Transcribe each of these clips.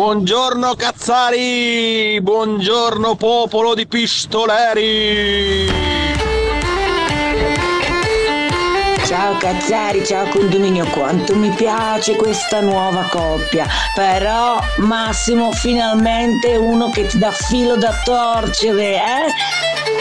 Buongiorno Cazzari! Buongiorno popolo di pistoleri! Ciao Cazzari, ciao condominio, quanto mi piace questa nuova coppia. Però Massimo finalmente uno che ti dà filo da torcere, eh?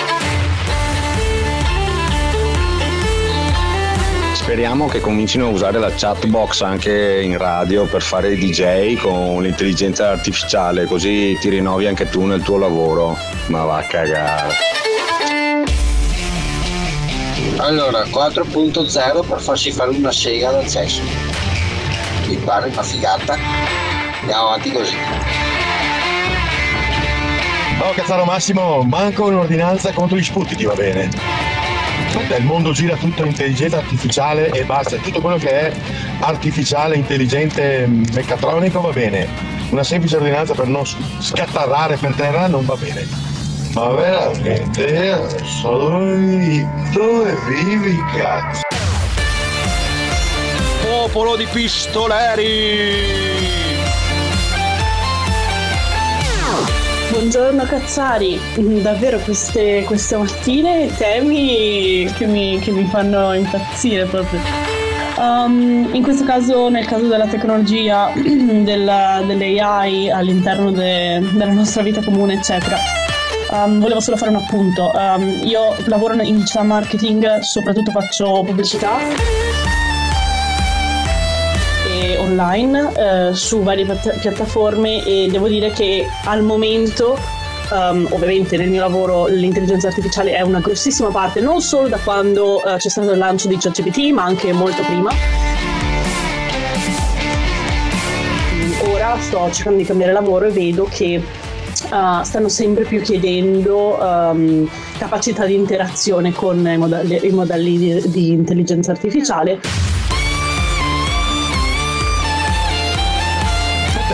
Speriamo che comincino a usare la chat box anche in radio per fare DJ con l'intelligenza artificiale, così ti rinnovi anche tu nel tuo lavoro. Ma va a cagare. Allora, 4.0 per farsi fare una sega dal sesso. Mi pare una figata. Andiamo avanti così. No, Cazzaro Massimo, manco un'ordinanza contro gli sputi ti va bene. Il mondo gira tutto intelligenza artificiale e basta, tutto quello che è artificiale, intelligente, meccatronico va bene. Una semplice ordinanza per non scattarrare per terra non va bene. Ma veramente, sono dove vivi, cazzo? Popolo di pistoleri! Buongiorno Cazzari, Mm, davvero queste, queste mattine temi che mi, che mi fanno impazzire proprio. Um, in questo caso, nel caso della tecnologia, della, dell'AI all'interno de- della nostra vita comune, eccetera. Um, volevo solo fare un appunto. Um, io lavoro in digital marketing, soprattutto faccio pubblicità online eh, su varie piatta- piattaforme e devo dire che al momento um, ovviamente nel mio lavoro l'intelligenza artificiale è una grossissima parte non solo da quando eh, c'è stato il lancio di ChatGPT ma anche molto prima. Ora sto cercando di cambiare lavoro e vedo che uh, stanno sempre più chiedendo um, capacità di interazione con i modelli, i modelli di, di intelligenza artificiale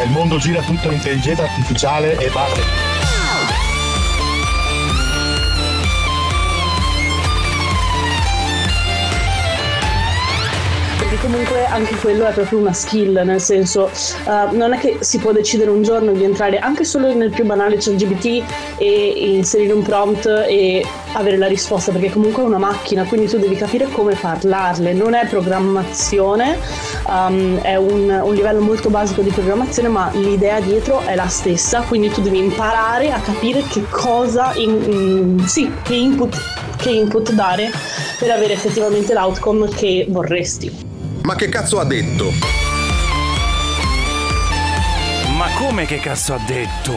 Il mondo gira tutto intelligenza artificiale e basta. Perché comunque anche quello è proprio una skill, nel senso uh, non è che si può decidere un giorno di entrare anche solo nel più banale ChatGPT e inserire un prompt e avere la risposta, perché comunque è una macchina, quindi tu devi capire come parlarle, non è programmazione, um, è un, un livello molto basico di programmazione, ma l'idea dietro è la stessa, quindi tu devi imparare a capire che cosa, in, in- sì, che input, che input dare per avere effettivamente l'outcome che vorresti. Ma che cazzo ha detto? Ma come che cazzo ha detto?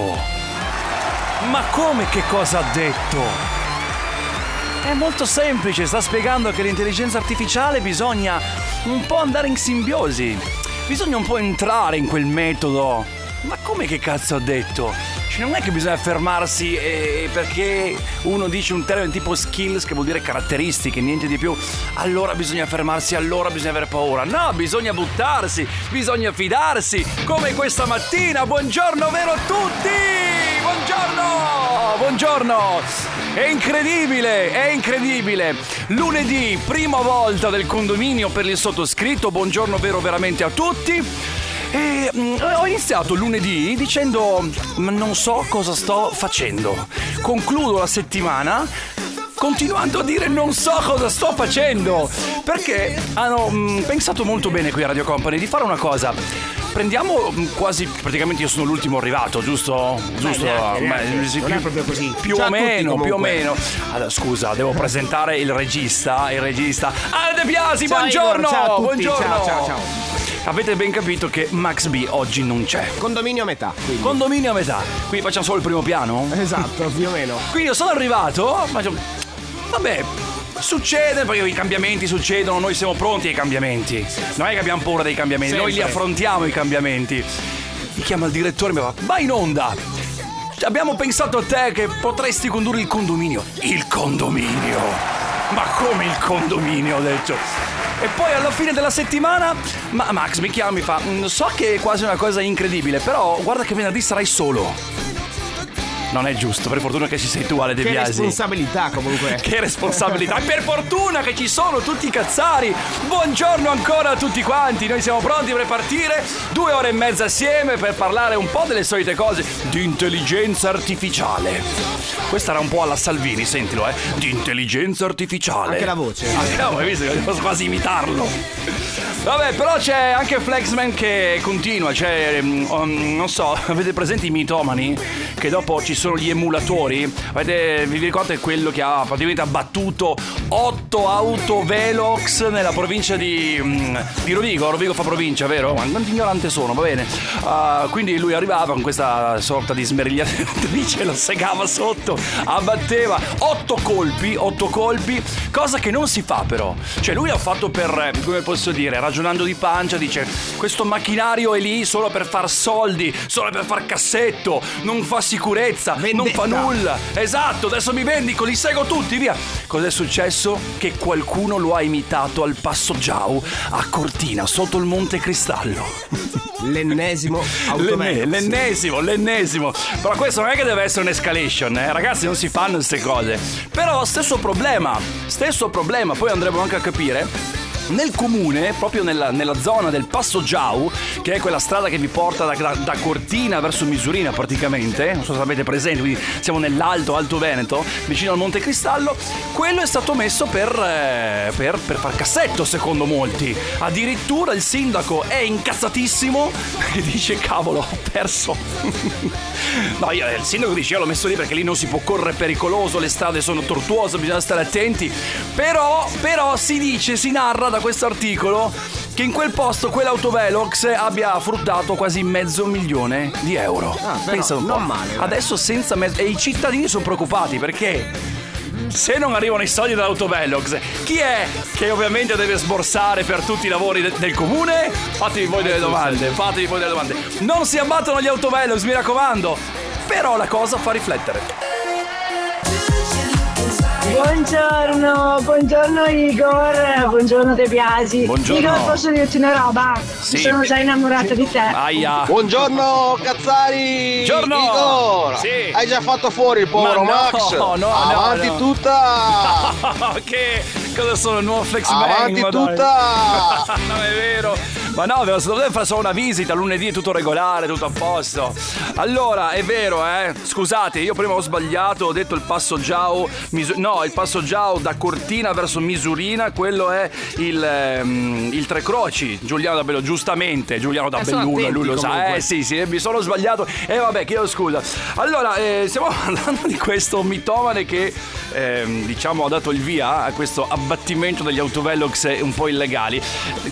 Ma come che cosa ha detto? È molto semplice, sta spiegando che l'intelligenza artificiale bisogna un po' andare in simbiosi. Bisogna un po' entrare in quel metodo. Ma come che cazzo ha detto? Cioè non è che bisogna fermarsi eh, perché uno dice un termine tipo skills che vuol dire caratteristiche, niente di più. Allora bisogna fermarsi, allora bisogna avere paura. No, bisogna buttarsi, bisogna fidarsi. Come questa mattina. Buongiorno vero a tutti! Buongiorno! Buongiorno! È incredibile, è incredibile. Lunedì, prima volta del condominio per il sottoscritto. Buongiorno vero veramente a tutti. E mm, ho iniziato lunedì dicendo "Ma non so cosa sto facendo. Concludo la settimana continuando a dire non so cosa sto facendo. Perché hanno mm, pensato molto bene qui a Radio Company di fare una cosa. Prendiamo mm, quasi praticamente io sono l'ultimo arrivato, giusto? Giusto? neanche, Ma- neanche. Non è proprio così. Più Ciao o meno, più o meno. Allora, scusa, devo presentare il regista, il regista. Ale De Biasi, Ciao, buongiorno! Igor, ciao buongiorno! ciao, ciao, ciao. Avete ben capito che Max B oggi non c'è. Condominio a metà. Quindi. Condominio a metà. Quindi facciamo solo il primo piano? Esatto, più o meno. Quindi io sono arrivato, faccio... Vabbè, succede, perché i cambiamenti succedono, noi siamo pronti ai cambiamenti. Non è che abbiamo paura dei cambiamenti, noi li Sempre. affrontiamo i cambiamenti. Mi chiama il direttore e mi fa, vai in onda! Abbiamo pensato a te che potresti condurre il condominio. Il condominio! Ma come il condominio, ho detto. E poi alla fine della settimana, ma Max mi chiama e fa, "Mm, so che è quasi una cosa incredibile, però guarda che venerdì sarai solo. Non è giusto, per fortuna che ci sei tu Ale De Che Biasi. responsabilità comunque. Che responsabilità! per fortuna che ci sono tutti i cazzari! Buongiorno ancora a tutti quanti! Noi siamo pronti per partire due ore e mezza assieme per parlare un po' delle solite cose di intelligenza artificiale. Questa era un po' alla Salvini, sentilo, eh! Di intelligenza artificiale. Anche la voce. Anche la voce, hai visto? Devo quasi imitarlo. Vabbè, però c'è anche Flexman che continua, mm, um, non so, avete presente i mitomani? Che dopo ci sono gli emulatori? Avete, vi ricordate quello che ha praticamente abbattuto 8 auto Velox nella provincia di, mm, di Rovigo? Rovigo fa provincia, vero? Ma quanto ignorante sono, va bene. Ah, quindi lui arrivava con questa sorta di smerigliatrice, lo segava sotto, abbatteva 8 colpi, 8 colpi, cosa che non si fa però. Cioè lui l'ha fatto per, eh, come posso dire, ragionando di pancia, dice questo macchinario è lì solo per far soldi, solo per far cassetto, non fa sicurezza, non fa nulla. Esatto, adesso mi vendico, li seguo tutti, via. Cos'è successo? Che qualcuno lo ha imitato al Passo Giau a Cortina, sotto il Monte Cristallo. L'ennesimo L'enne- l'ennesimo, l'ennesimo. Però questo non è che deve essere un'escalation, eh? ragazzi, non si fanno queste cose. Però stesso problema, stesso problema, poi andremo anche a capire. Nel comune, proprio nella, nella zona del Passo Giau, che è quella strada che vi porta da, da- da Cortina verso Misurina praticamente, non so se avete presente, quindi siamo nell'Alto Alto Veneto, vicino al Monte Cristallo, quello è stato messo per, eh, per, per far cassetto secondo molti. Addirittura il sindaco è incazzatissimo e dice cavolo ho perso. no, io, il sindaco dice io l'ho messo lì perché lì non si può correre pericoloso, le strade sono tortuose, bisogna stare attenti. Però, però si dice, si narra da questo articolo che in quel posto quell'autovelox abbia fruttato quasi mezzo milione di euro. Ah, Pensa un po'. non male, dai. Adesso senza mezzo... E i cittadini sono preoccupati perché se non arrivano i soldi dall'autovelox, chi è che ovviamente deve sborsare per tutti i lavori de- del comune? Fatevi voi delle domande, fatevi voi delle domande. Non si abbattono gli autovelox, mi raccomando. Però la cosa fa riflettere. Buongiorno, buongiorno Igor, buongiorno De Biasi. Buongiorno. Igor, posso dirti una roba? Sì. Sono già innamorata di te. Aia. Buongiorno Cazzari! Buongiorno! Igor! Sì. Hai già fatto fuori il povero Ma no, Max? no, no, Avanti no. tutta! che cosa sono il nuovo flex bang, Avanti ma dai. tutta! non è vero. Ma no, devo dovevo fare solo una visita, lunedì è tutto regolare, tutto a posto. Allora, è vero, eh. Scusate, io prima ho sbagliato, ho detto il passo Giao. Misu- no, il passo Giao da Cortina verso Misurina, quello è il, ehm, il Tre Croci. Giuliano da Bello, giustamente, Giuliano da Eh, Belluno, lui lo sa. comunque. Eh sì, sì, mi sono sbagliato. E vabbè, chiedo scusa. Allora, eh, stiamo parlando di questo mitomane che ehm, diciamo ha dato il via a questo abbattimento degli autovelox un po' illegali.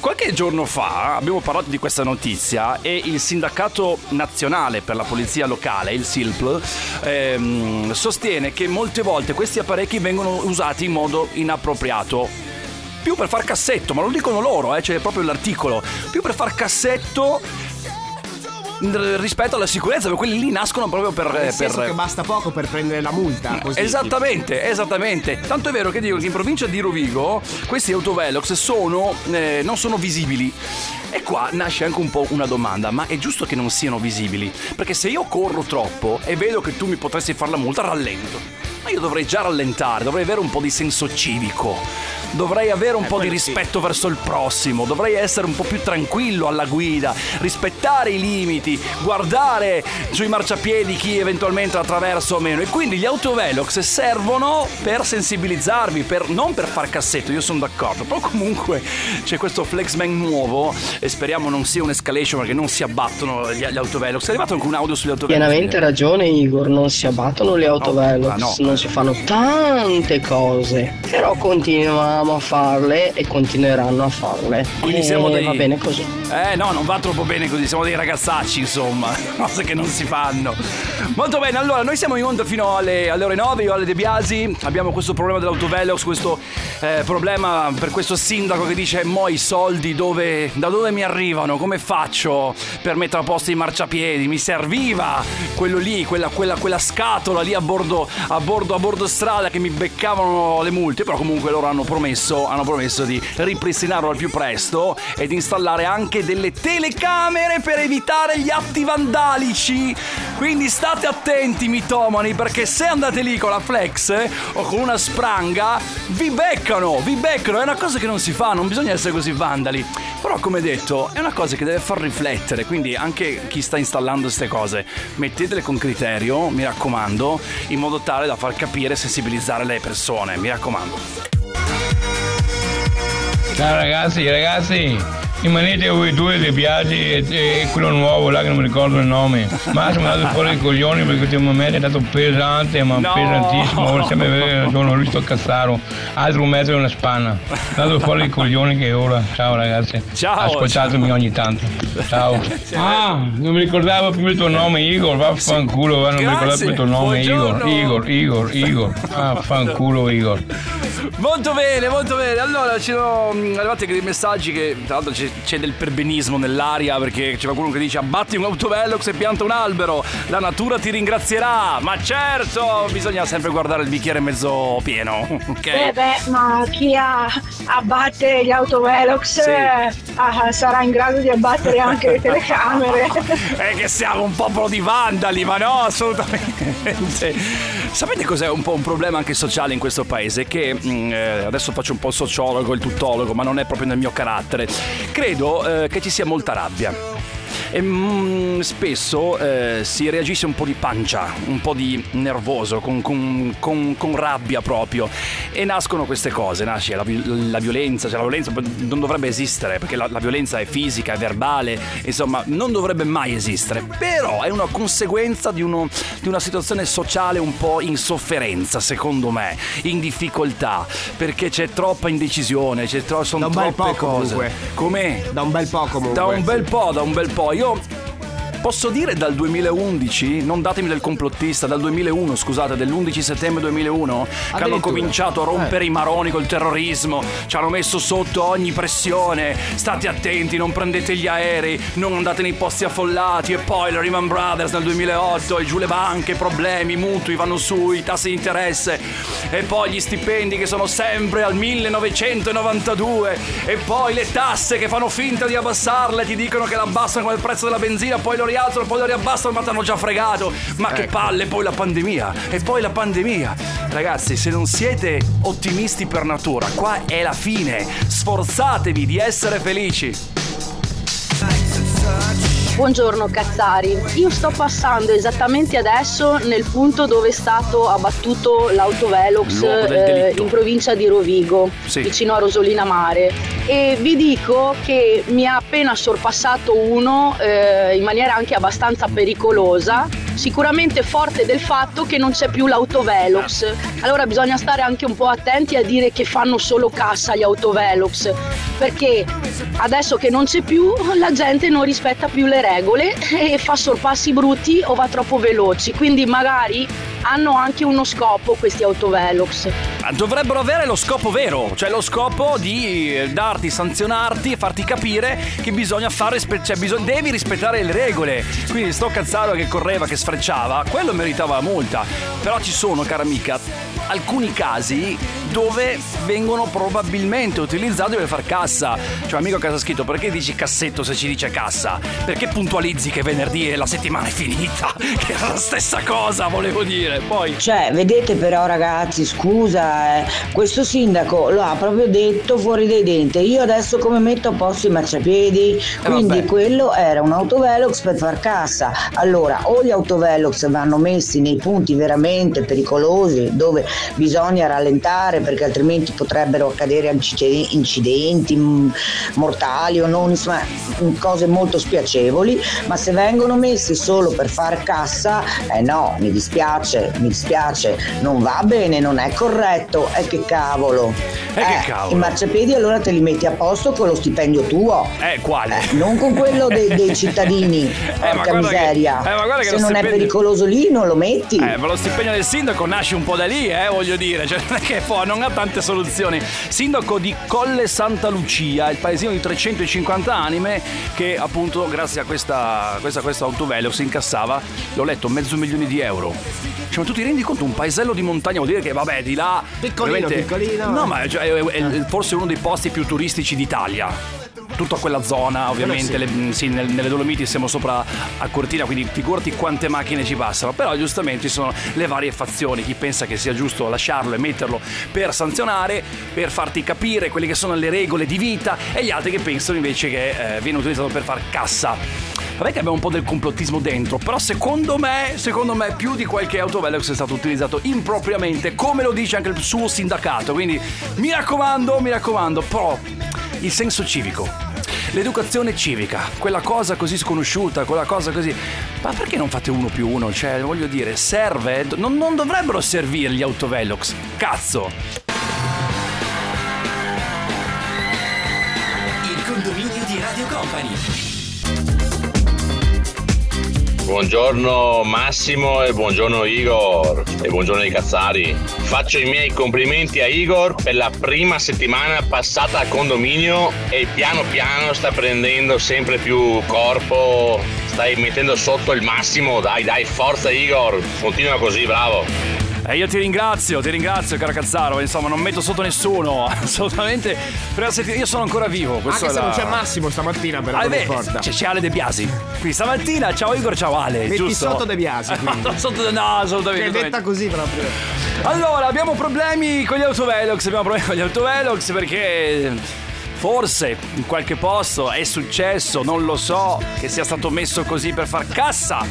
Qualche giorno fa abbiamo parlato di questa notizia e il sindacato nazionale per la polizia locale, il SILPL, ehm, sostiene che molte volte questi apparecchi vengono usati in modo inappropriato più per far cassetto, ma lo dicono loro, eh, c'è proprio l'articolo, più per far cassetto rispetto alla sicurezza, perché quelli lì nascono proprio per... Nel per- senso che basta poco per prendere la multa. Così. Esattamente, esattamente. Tanto è vero che dico che in provincia di Rovigo questi autovelox sono, eh, non sono visibili. E qua nasce anche un po' una domanda, ma è giusto che non siano visibili? Perché se io corro troppo e vedo che tu mi potresti fare la multa, rallento. Ma io dovrei già rallentare, dovrei avere un po' di senso civico. Dovrei avere un po' di quello sì. rispetto verso il prossimo, dovrei essere un po' più tranquillo alla guida, rispettare i limiti, guardare sui marciapiedi chi eventualmente attraversa o meno. E quindi gli autovelox servono per sensibilizzarvi, per- non per far cassetto, io sono d'accordo. Però comunque c'è questo Flexman nuovo e speriamo non sia un'escalation perché non si abbattono gli, gli autovelox. È arrivato anche un audio sugli autovelox. Pienamente ragione Igor, non si abbattono le autovelox, ah, no. non si fanno tante cose, però continuiamo a farle e continueranno a farle. Quindi e siamo dei- va bene così. Eh no, non va troppo bene così, siamo dei ragazzacci insomma, cose che non si fanno. Molto bene, allora noi siamo in onda fino alle, alle ore 9, io alle De Biasi, abbiamo questo problema dell'autovelox, questo eh, problema per questo sindaco che dice mo i soldi dove, da dove mi arrivano, come faccio per mettere a posto i marciapiedi, mi serviva quello lì, quella, quella- quella scatola lì a bordo, a, bordo, a bordo strada che mi beccavano le multe, però comunque loro hanno promesso hanno promesso di ripristinarlo al più presto ed installare anche delle telecamere per evitare gli atti vandalici. Quindi state attenti, mitomani, perché se andate lì con la flex eh, o con una spranga, vi beccano, vi beccano. È una cosa che non si fa, non bisogna essere così vandali. Però, come detto, è una cosa che deve far riflettere. Quindi, anche chi sta installando queste cose, mettetele con criterio, mi raccomando, in modo tale da far capire e sensibilizzare le persone. Mi raccomando. Ciao ragazzi, ragazzi, rimanete voi due dei piaci e, e quello nuovo là che non mi ricordo il nome. Massimo è andato fuori i coglioni perché ultimamente è stato pesante, ma No! pesantissimo. Vuole sempre avere ragione, lui sto cazzaro. Altro metro e una spanna. È andato fuori i coglioni che ora. Ciao ragazzi. Ciao, Ascoltatemi ogni tanto. Ciao. Ah, non mi ricordavo più il tuo nome, Igor. Vaffanculo, va, non mi ricordavo più il tuo nome, Igor. Buongiorno. Igor, Igor, Igor. Vaffanculo, Igor. Molto bene, molto bene. Allora, ci sono mm, arrivati anche dei messaggi che, tra l'altro, c'è, c'è del perbenismo nell'aria perché c'è qualcuno che dice abbatti un autovelox e pianta un albero, la natura ti ringrazierà. Ma certo, bisogna sempre guardare il bicchiere mezzo pieno, ok? Eh beh, ma chi ha- abbatte gli autovelox Sì. eh, ah, sarà in grado di abbattere anche le telecamere. È che siamo un popolo di vandali, ma no, assolutamente. Sapete cos'è un po' un problema anche sociale in questo paese? Che mm, eh, adesso faccio un po' il sociologo, il tuttologo, ma non è proprio nel mio carattere. Credo eh, che ci sia molta rabbia. E mm, spesso eh, si reagisce un po' di pancia, un po' di nervoso, con, con- con- con rabbia proprio. E nascono queste cose, nasce la, la violenza, cioè la violenza non dovrebbe esistere, perché la, la violenza è fisica, è verbale, insomma, non dovrebbe mai esistere. Però è una conseguenza di, uno- di una situazione sociale un po' in sofferenza, secondo me, in difficoltà, perché c'è troppa indecisione, c'è tro- sono Da un bel troppe po' cose. comunque. Com'è? Da un bel po' comunque. Da un bel po', da un bel po'. Io posso dire dal 2011, non datemi del complottista, dal 2001, scusate, dell'11 settembre 2001, che hanno cominciato a rompere Eh. i maroni col terrorismo, ci hanno messo sotto ogni pressione, state attenti, non prendete gli aerei, non andate nei posti affollati. E poi la Lehman Brothers nel 2008 e giù le banche, problemi, i mutui vanno su, i tassi di interesse. E poi gli stipendi che sono sempre al 1992 e poi le tasse che fanno finta di abbassarle, ti dicono che l'abbassano come il prezzo della benzina, poi lo rialzano, poi lo riabbassano, ma ti hanno già fregato. Ma che palle, poi la pandemia e poi la pandemia. Ragazzi, se non siete ottimisti per natura, qua è la fine. Sforzatevi di essere felici. Buongiorno Cazzari, io sto passando esattamente adesso nel punto dove è stato abbattuto l'autovelox eh, in provincia di Rovigo, Sì. vicino a Rosolina Mare. E vi dico che mi ha appena sorpassato uno eh, in maniera anche abbastanza pericolosa, sicuramente forte del fatto che non c'è più l'autovelox. Allora bisogna stare anche un po' attenti a dire che fanno solo cassa gli autovelox, perché adesso che non c'è più la gente non rispetta più le regole e fa sorpassi brutti o va troppo veloci, quindi magari hanno anche uno scopo questi autovelox. Ma Dovrebbero avere lo scopo vero, cioè lo scopo di eh, darti, sanzionarti e farti capire che bisogna fare, cioè bisog- devi rispettare le regole. Quindi sto cazzaro che correva, che sfrecciava, quello meritava la multa. Però ci sono, cara amica, alcuni casi dove vengono probabilmente utilizzati per far cassa. Cioè, amico che ha scritto, perché dici cassetto se ci dice cassa? Perché puntualizzi che venerdì e la settimana è finita? Che era la stessa cosa, volevo dire. Poi... Cioè, vedete però ragazzi, scusa, eh, questo sindaco lo ha proprio detto fuori dai denti. Io adesso come metto a posto i marciapiedi? Quindi vabbè. quello era un autovelox per far cassa. Allora, o gli autovelox vanno messi nei punti veramente pericolosi dove bisogna rallentare perché altrimenti potrebbero accadere incide- incidenti mortali o non, insomma, mm, cose molto spiacevoli, ma se vengono messi solo per far cassa, eh no, mi dispiace, mi dispiace, non va bene, non è corretto, e che cavolo. E che cavolo. I marciapiedi allora te li metti a posto con lo stipendio tuo. Eh, quale? non con quello dei, dei cittadini, ma porca miseria. eh, ma guarda che Se non è stipendio- pericoloso lì, non lo metti. Eh, ma lo stipendio del sindaco nasce un po' da lì, eh, voglio dire, cioè non è che poi non ha tante soluzioni. Sindaco di Colle Santa Lucia, il paesino di 350 anime che appunto grazie a questa, questa, questo autovelox incassava, l'ho letto, mezzo milione di euro. Cioè, ma tu ti rendi conto, un paesello di montagna vuol dire che, vabbè, di là. Piccolino, piccolino, No, ma cioè, è, è forse uno dei posti più turistici d'Italia. Tutta quella zona, ovviamente, sì. le- sì, nel- nelle Dolomiti siamo sopra a Cortina, quindi figurati quante macchine ci passano. Però giustamente ci sono le varie fazioni, chi pensa che sia giusto lasciarlo e metterlo per sanzionare, per farti capire quelle che sono le regole di vita, e gli altri che pensano invece che eh, viene utilizzato per far cassa. Vabbè che abbiamo un po' del complottismo dentro, però secondo me, secondo me più di qualche autovelox è stato utilizzato impropriamente, come lo dice anche il suo sindacato. Quindi mi raccomando, mi raccomando, però il senso civico. L'educazione civica, quella cosa così sconosciuta, quella cosa così. Ma perché non fate uno più uno? Cioè, voglio dire, serve. Non, non dovrebbero servire gli autovelox. Cazzo! Il condominio di Radio Company. Buongiorno Massimo e buongiorno Igor e buongiorno ai Cazzari. Faccio i miei complimenti a Igor per la prima settimana passata a condominio e piano piano sta prendendo sempre più corpo, stai mettendo sotto il massimo, dai dai forza Igor, continua così, bravo. E io ti ringrazio, ti ringrazio, cara Cazzaro. Insomma, non metto sotto nessuno. Assolutamente. Settimana- Io sono ancora vivo. questo Anche se non la- c'è Massimo stamattina, però Ah, non beh, c'è, c'è Ale De Biasi. Qui stamattina, ciao Igor, ciao Ale. Metti giusto? sotto De Biasi. Sotto- no, assolutamente. Che è detta così proprio. Allora, abbiamo problemi con gli autovelox, abbiamo problemi con gli autovelox perché forse in qualche posto è successo, non lo so, che sia stato messo così per far cassa.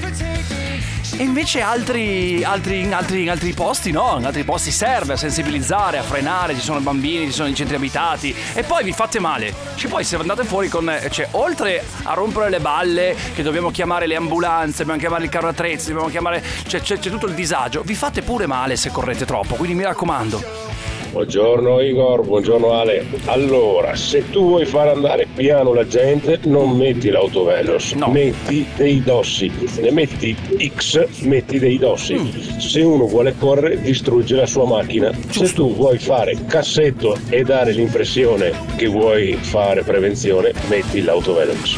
E invece altri, altri, in, altri, altri posti no, in altri posti serve a sensibilizzare, a frenare, ci sono bambini, ci sono i centri abitati e poi vi fate male. Ci poi se andate fuori con, eh, cioè oltre a rompere le balle che dobbiamo chiamare le ambulanze, dobbiamo chiamare il carro attrezzi, dobbiamo chiamare, cioè, c'è, c'è tutto il disagio, vi fate pure male se correte troppo, quindi mi raccomando. Buongiorno Igor, buongiorno Ale. Allora, se tu vuoi far andare piano la gente, non metti l'autovelox, metti dei dossi. Ne metti X, metti dei dossi. Se uno vuole correre, distrugge la sua macchina. Se tu vuoi fare cassetto e dare l'impressione che vuoi fare prevenzione, metti l'autovelox.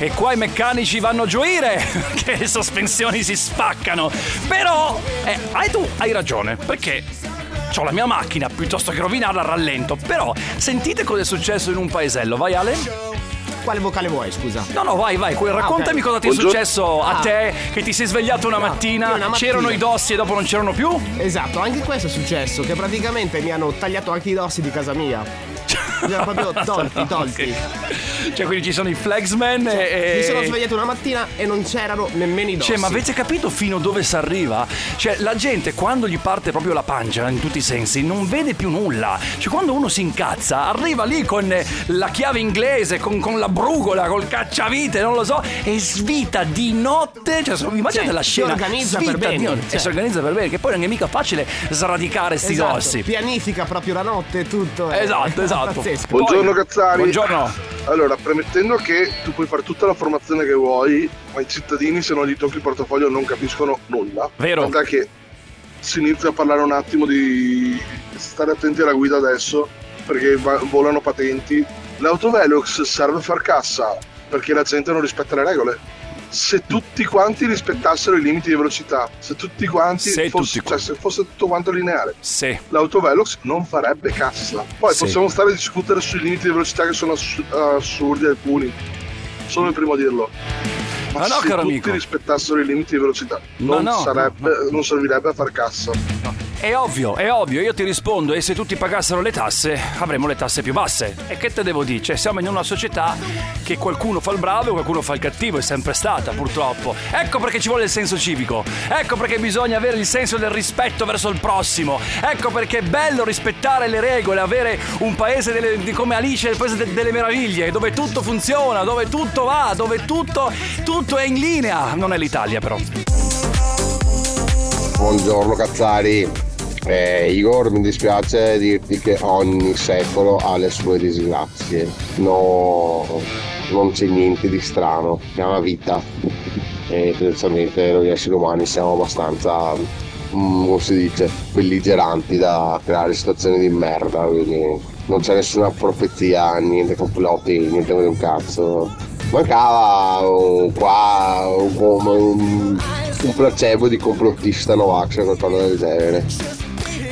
E qua i meccanici vanno a gioire che le sospensioni si spaccano. Però, eh, hai tu hai ragione, perché ho la mia macchina, piuttosto che rovinarla rallento. Però, sentite cosa è successo in un paesello, vai Ale? Quale vocale vuoi, scusa? No, no, vai, vai, raccontami ok. cosa ti è Buongiorno. successo a Ah. te, che ti sei svegliato una mattina, io una mattina. c'erano i dossi e dopo non c'erano più? Esatto, anche questo è successo, che praticamente mi hanno tagliato anche i dossi di casa mia. Mi erano proprio tolti, tolti. Cioè, quindi ci sono i flagsman e... Mi sono svegliato una mattina e non c'erano nemmeno i dossi. Cioè, ma avete capito fino dove si arriva? Cioè, la gente quando gli parte proprio la pancia in tutti i sensi non vede più nulla. Cioè, quando uno si incazza, arriva lì con eh, la chiave inglese, con, con la brugola, col cacciavite, non lo so, e svita di notte. Cioè, immaginate Cioè, la si scena. organizza per svita di bene, notte. cioè. E si organizza per bene, che poi non è mica facile sradicare sti Esatto, dossi. Pianifica proprio la notte e tutto. è- Esatto, esatto. Pazzesco. Buongiorno Cazzari. Buongiorno. Allora, premettendo che tu puoi fare tutta la formazione che vuoi, ma i cittadini se non gli tocchi il portafoglio non capiscono nulla. Vero. Tant'è che si inizia a parlare un attimo di stare attenti alla guida adesso, perché volano patenti. L'autovelox serve a far cassa, perché la gente non rispetta le regole. Se tutti quanti rispettassero i limiti di velocità, se tutti quanti Se fosse, tutti cioè, se fosse tutto quanto lineare, Sì. l'autovelox non farebbe cassa. Poi Sì. possiamo stare a discutere sui limiti di velocità che sono ass- assurdi alcuni. Sono il primo a dirlo. Ma, Ma no, se tutti amico. rispettasse i limiti di velocità, non, no, sarebbe, non servirebbe a far cassa. È ovvio, è ovvio, io ti rispondo e se tutti pagassero le tasse avremmo le tasse più basse. E che te devo dire? Cioè siamo in una società che qualcuno fa il bravo e qualcuno fa il cattivo, è sempre stata purtroppo. Ecco perché ci vuole il senso civico, ecco perché bisogna avere il senso del rispetto verso il prossimo, ecco perché è bello rispettare le regole, avere un paese delle- come Alice, il paese de- delle meraviglie, dove tutto funziona, dove tutto va, dove tutto, tutto è in linea. Non è l'Italia però. Buongiorno Cazzari. Eh, Igor, mi dispiace dirti che ogni secolo ha le sue disgrazie. No, non c'è niente di strano, è una vita. E tendenzialmente noi esseri umani siamo abbastanza, mm, come si dice, belligeranti da creare situazioni di merda, quindi non c'è nessuna profezia, niente complotti, niente di un cazzo. Mancava un qua un, un- un placebo di complottista Novax o qualcosa del genere.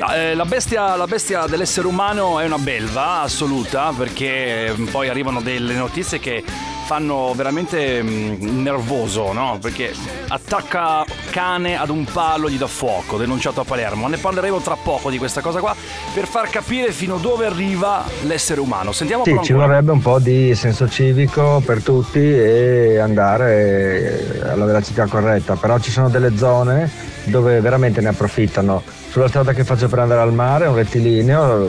La, eh, la bestia, la bestia dell'essere umano è una belva assoluta perché eh, poi arrivano delle notizie che fanno veramente mm, nervoso, no? Perché attacca cane ad un palo gli dà fuoco, denunciato a Palermo. Ne parleremo tra poco di questa cosa qua per far capire fino dove arriva l'essere umano. Sentiamo Sì, ci vorrebbe un po' di senso civico per tutti e andare alla velocità corretta, però ci sono delle zone dove veramente ne approfittano. Sulla strada che faccio per andare al mare, un rettilineo,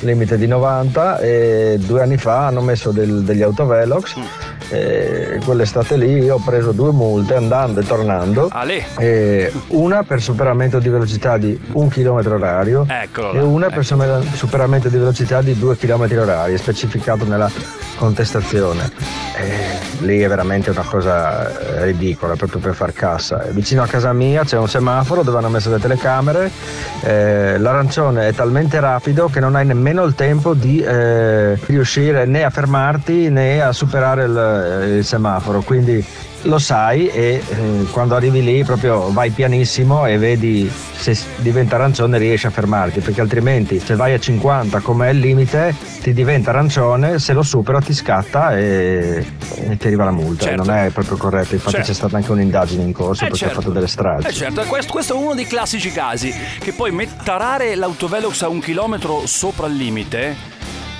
limite di 90 e due anni fa hanno messo del- degli autovelox e quell'estate lì io ho preso due multe andando e tornando. E una per superamento di velocità di un km orario Eccolo e una ecco. per sumer- superamento di velocità di 2 km orari, specificato nella contestazione. E lì è veramente una cosa eh, ridicola proprio per far cassa. Vicino a casa mia c'è un semaforo dove hanno messo le telecamere, eh, l'arancione è talmente rapido che non hai nemmeno il tempo di eh, riuscire né a fermarti né a superare il, il semaforo, quindi lo sai e eh, quando arrivi lì proprio vai pianissimo e vedi se diventa arancione riesci a fermarti perché altrimenti se vai a 50 come è il limite ti diventa arancione se lo supera ti scatta e, e ti arriva la multa Certo. non è proprio corretto infatti Certo. c'è stata anche un'indagine in corso Eh, perché certo. ha fatto delle stragi Eh certo, e questo, questo è uno dei classici casi che poi tarare l'autovelox a un chilometro sopra il limite,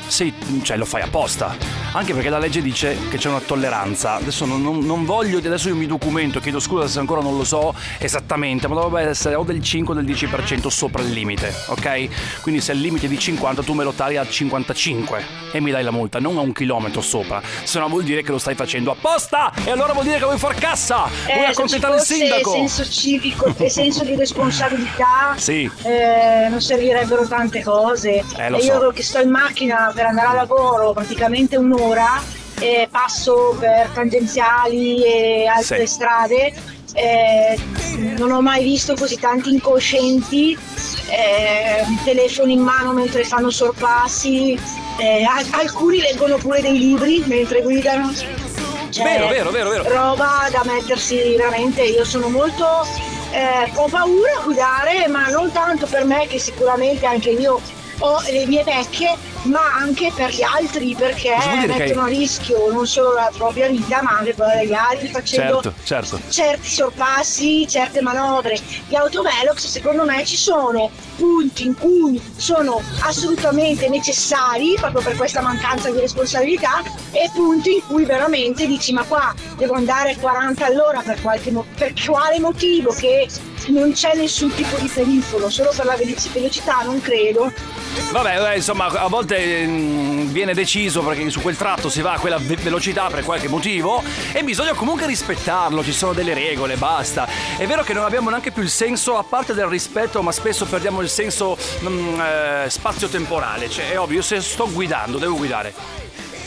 sì, cioè lo fai apposta. Anche perché la legge dice che c'è una tolleranza. Adesso non, non- non voglio, adesso io mi documento, chiedo scusa se ancora non lo so esattamente, ma dovrebbe essere o del 5 o del 10% sopra il limite, ok? Quindi se il limite è di 50 tu me lo tagli a 55 e mi dai la multa, non a un chilometro sopra. Se no vuol dire che lo stai facendo apposta e allora vuol dire che vuoi far cassa! vuoi Eh, ci accontentare il sindaco! senso civico e senso di responsabilità Sì. eh, non servirebbero tante cose. Eh, E io so. che sto in macchina per andare a lavoro praticamente un'ora e passo per tangenziali e altre Sì. strade. eh, non ho mai visto così tanti incoscienti, eh, telefono in mano mentre fanno sorpassi, eh, al- alcuni leggono pure dei libri mentre guidano. Cioè, Vero, vero, vero, vero. roba da mettersi veramente. Io sono molto. eh, ho paura a guidare, ma non tanto per me, che sicuramente anche io ho le mie vecchie, ma anche per gli altri, perché mettono a rischio non solo la propria vita, ma anche quella degli altri, facendo Certo, certo. certi sorpassi, certe manovre. Gli autovelox secondo me ci sono punti in cui sono assolutamente necessari proprio per questa mancanza di responsabilità e punti in cui veramente dici ma qua devo andare a 40 all'ora per, qualche per quale motivo che non c'è nessun tipo di pericolo, solo per la velo- velocità non credo. Vabbè, insomma, a volte mm, viene deciso perché su quel tratto si va a quella ve- velocità per qualche motivo e bisogna comunque rispettarlo, ci sono delle regole, basta. È vero che non abbiamo neanche più il senso, a parte del rispetto, ma spesso perdiamo il senso mm, eh, spazio-temporale. Cioè, è ovvio, se sto guidando, devo guidare.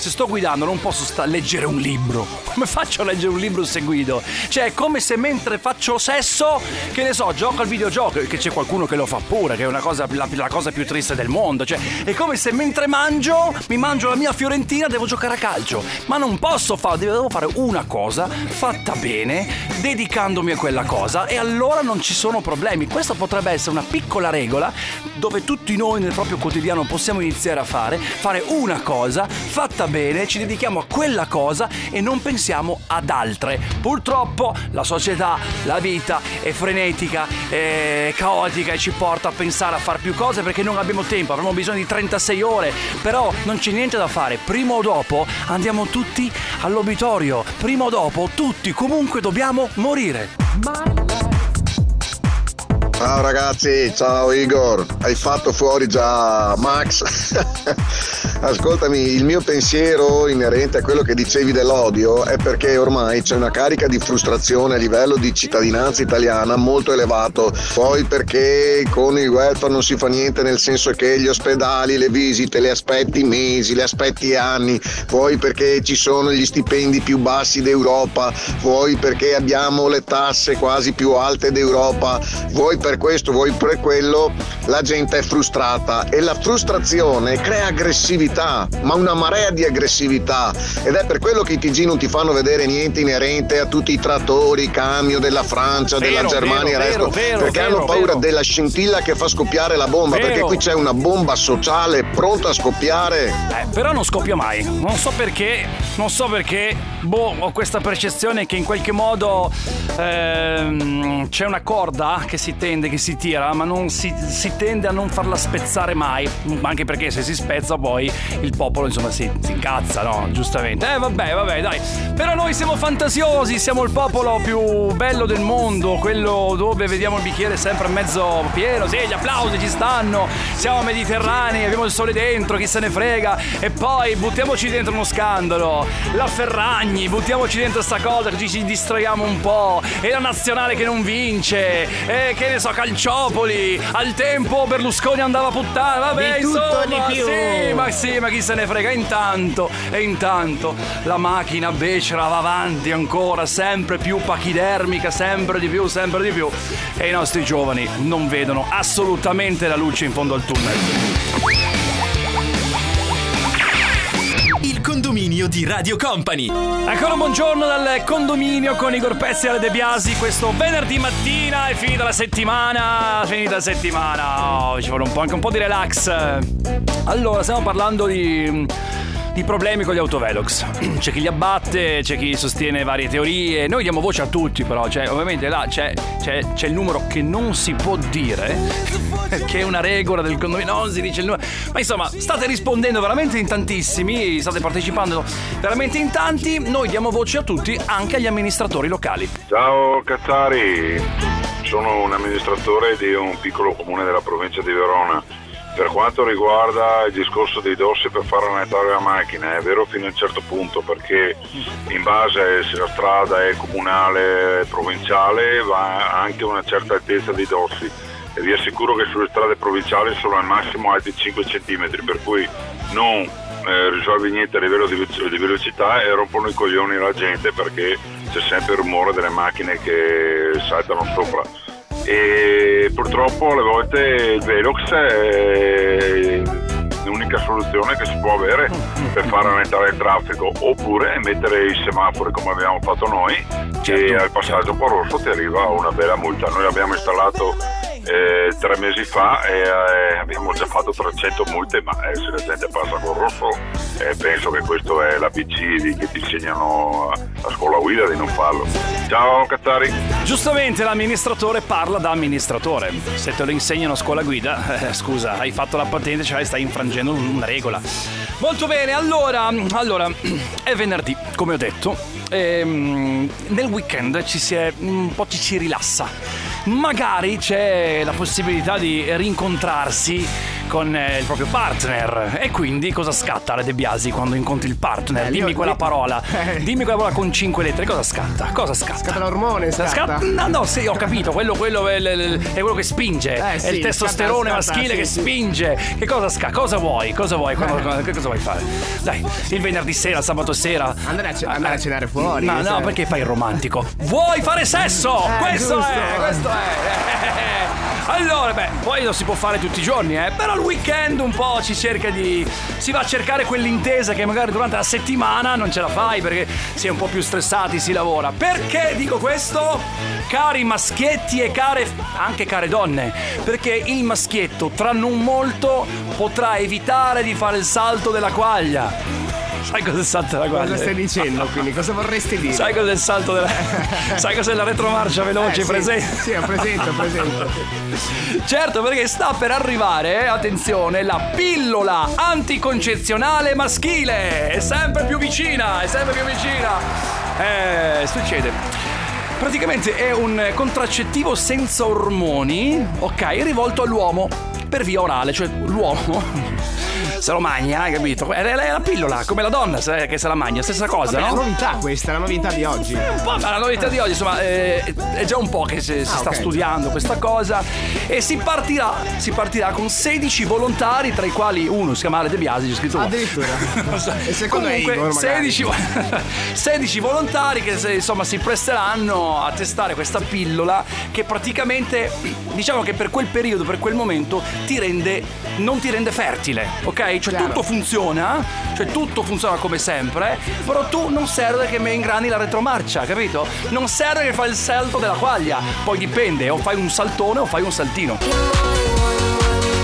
Se sto guidando non posso sta- leggere un libro. Come faccio a leggere un libro se guido? Cioè, è come se mentre faccio sesso, che ne so, gioco al videogioco, che c'è qualcuno che lo fa pure, che è una cosa, la, la cosa più triste del mondo. Cioè, è come se mentre mangio, mi mangio la mia fiorentina, devo giocare a calcio. Ma non posso fare, devo fare una cosa fatta bene, dedicandomi a quella cosa, e allora non ci sono problemi. Questa potrebbe essere una piccola regola dove tutti noi nel proprio quotidiano possiamo iniziare a fare, fare una cosa fatta bene, ci dedichiamo a quella cosa e non pensiamo ad altre. Purtroppo la società, la vita è frenetica, è caotica e ci porta a pensare a fare più cose perché non abbiamo tempo, avremo bisogno di 36 ore, però non c'è niente da fare, prima o dopo andiamo tutti all'obitorio, prima o dopo tutti comunque dobbiamo morire. Ciao ragazzi, ciao Igor, hai fatto fuori già Max? Ascoltami, il mio pensiero inerente a quello che dicevi dell'odio è perché ormai c'è una carica di frustrazione a livello di cittadinanza italiana molto elevato, poi perché con il welfare non si fa niente nel senso che gli ospedali, le visite le aspetti mesi, le aspetti anni, poi perché ci sono gli stipendi più bassi d'Europa, poi perché abbiamo le tasse quasi più alte d'Europa, voi per questo, vuoi per quello, la gente è frustrata e la frustrazione crea aggressività, ma una marea di aggressività ed è per quello che i TG non ti fanno vedere niente inerente a tutti i trattori, i camion della Francia, Vero, della Germania, vero, e resto, vero, perché vero, hanno paura della scintilla che fa scoppiare la bomba, perché qui c'è una bomba sociale pronta a scoppiare. Eh, però non scoppia mai. Non so perché, non so perché, boh, ho questa percezione che in qualche modo ehm, c'è una corda che si tende, che si tira, ma non si, si tende a non farla spezzare mai. Anche perché se si spezza poi il popolo insomma si, si incazza, no? Giustamente. Eh vabbè, vabbè, dai. Però noi siamo fantasiosi, siamo il popolo più bello del mondo, quello dove vediamo il bicchiere sempre mezzo pieno, sì, gli applausi ci stanno, siamo mediterranei, abbiamo il sole dentro, chi se ne frega, e poi buttiamoci dentro uno scandalo, la Ferragni, buttiamoci dentro sta cosa così ci distraiamo un po', e la nazionale che non vince, e che ne so, Calciopoli, al tempo Berlusconi andava a puttana, vabbè, Di tutto insomma, di più. sì, ma sì, ma chi se ne frega, intanto, e intanto la macchina becera va avanti ancora, sempre più pachidermica, sempre di più, sempre di più, e i nostri giovani non vedono assolutamente la luce in fondo al tunnel. Condominio di Radio Company. Ancora un buongiorno dal condominio con Igor Pezzi e De Biasi. Questo venerdì mattina è finita la settimana. Finita la settimana. Oh, ci vuole un po', anche un po' di relax. Allora, stiamo parlando di. di problemi con gli autovelox. C'è chi li abbatte, c'è chi sostiene varie teorie. Noi diamo voce a tutti, però. Cioè, ovviamente là c'è, c'è, c'è il numero che non si può dire. Che è una regola del condominio. Non si dice il numero. Ma insomma, state rispondendo veramente in tantissimi. State partecipando veramente in tanti. Noi diamo voce a tutti, anche agli amministratori locali. Ciao Cazzari, sono un amministratore di un piccolo comune della provincia di Verona. Per quanto riguarda il discorso dei dossi per far annetare la macchina, è vero fino a un certo punto perché in base se la strada è comunale, provinciale, va anche una certa altezza dei dossi e vi assicuro che sulle strade provinciali sono al massimo alti 5 cm, per cui non eh, risolvi niente a livello di, di velocità e rompono i coglioni alla gente perché c'è sempre il rumore delle macchine che saltano sopra. E purtroppo alle volte il Velox è l'unica soluzione che si può avere per far rallentare il traffico oppure mettere i semafori come abbiamo fatto noi e al passaggio po' rosso ti arriva una bella multa. Noi abbiamo installato eh, tre mesi fa e eh, abbiamo già fatto 300 multe ma eh, se la gente passa col rosso eh, penso che questo è l'ABC che ti insegnano a, scuola guida di non farlo. Ciao Cazzari! Giustamente l'amministratore parla da amministratore. Se te lo insegnano a scuola guida, eh, scusa, hai fatto la patente, cioè stai infrangendo un- una regola. Molto bene, allora, allora è venerdì, come ho detto. Ehm, nel weekend ci si è un po' ci si rilassa. Magari c'è la possibilità di rincontrarsi con eh, il proprio partner. E quindi cosa scatta Ale De Biasi quando incontri il partner? Eh, Dimmi quella parola. Eh. Dimmi quella parola con cinque lettere. Cosa scatta? Cosa scatta? Scatta l'ormone, scatta. No, no, sì, ho capito. Quello, quello è, l- è quello che spinge. Eh, è sì, il testosterone scatta, scatta, maschile sì, che sì. spinge. Che cosa scatta? Cosa vuoi? Cosa vuoi? Cosa, che cosa vuoi fare? Dai, il venerdì sera, il sabato sera. Andare a, ce- andare a cenare fuori. No, no, cioè. perché fai il romantico? Vuoi fare sesso? Eh, questo giusto. è, questo è. Allora, beh, poi lo si può fare tutti i giorni, eh. Però il weekend un po' ci cerca di. Si va a cercare quell'intesa che magari durante la settimana non ce la fai perché si è un po' più stressati, si lavora. Perché dico questo? Cari maschietti e care. anche care donne. Perché il maschietto tra non molto potrà evitare di fare il salto della quaglia. Sai cos'è il salto della quaglia? Cosa stai dicendo quindi? Cosa vorresti dire? Sai cos'è il salto della. Sai cos'è la retromarcia veloce? Eh, sì, presente? Sì, ho presente, presente. Certo, perché sta per arrivare, eh, attenzione, la pillola anticoncezionale maschile. È sempre più vicina, è sempre più vicina. Eh, succede. Praticamente è un contraccettivo senza ormoni, ok, rivolto all'uomo per via orale, cioè l'uomo se lo magna, hai capito? È, è la pillola, come la donna che se la magna, stessa cosa, Vabbè, no? la novità questa, è la novità di oggi. Un po', ma la novità di oggi, insomma, eh, è già un po' che si, si Ah, sta ok. studiando questa cosa e si partirà, si partirà con 16 volontari, tra i quali uno si chiama Ale De Biasi, c'è scritto. Addirittura. So. E secondo Comunque, Igor, magari. 16, 16 volontari che se- insomma si presteranno a testare questa pillola che praticamente diciamo che per quel periodo, per quel momento ti rende non ti rende fertile, ok? Cioè tutto funziona, cioè tutto funziona come sempre, però tu non serve che mi ingrani la retromarcia, capito? Non serve che fai il salto della quaglia, poi dipende, o fai un saltone o fai un saltino.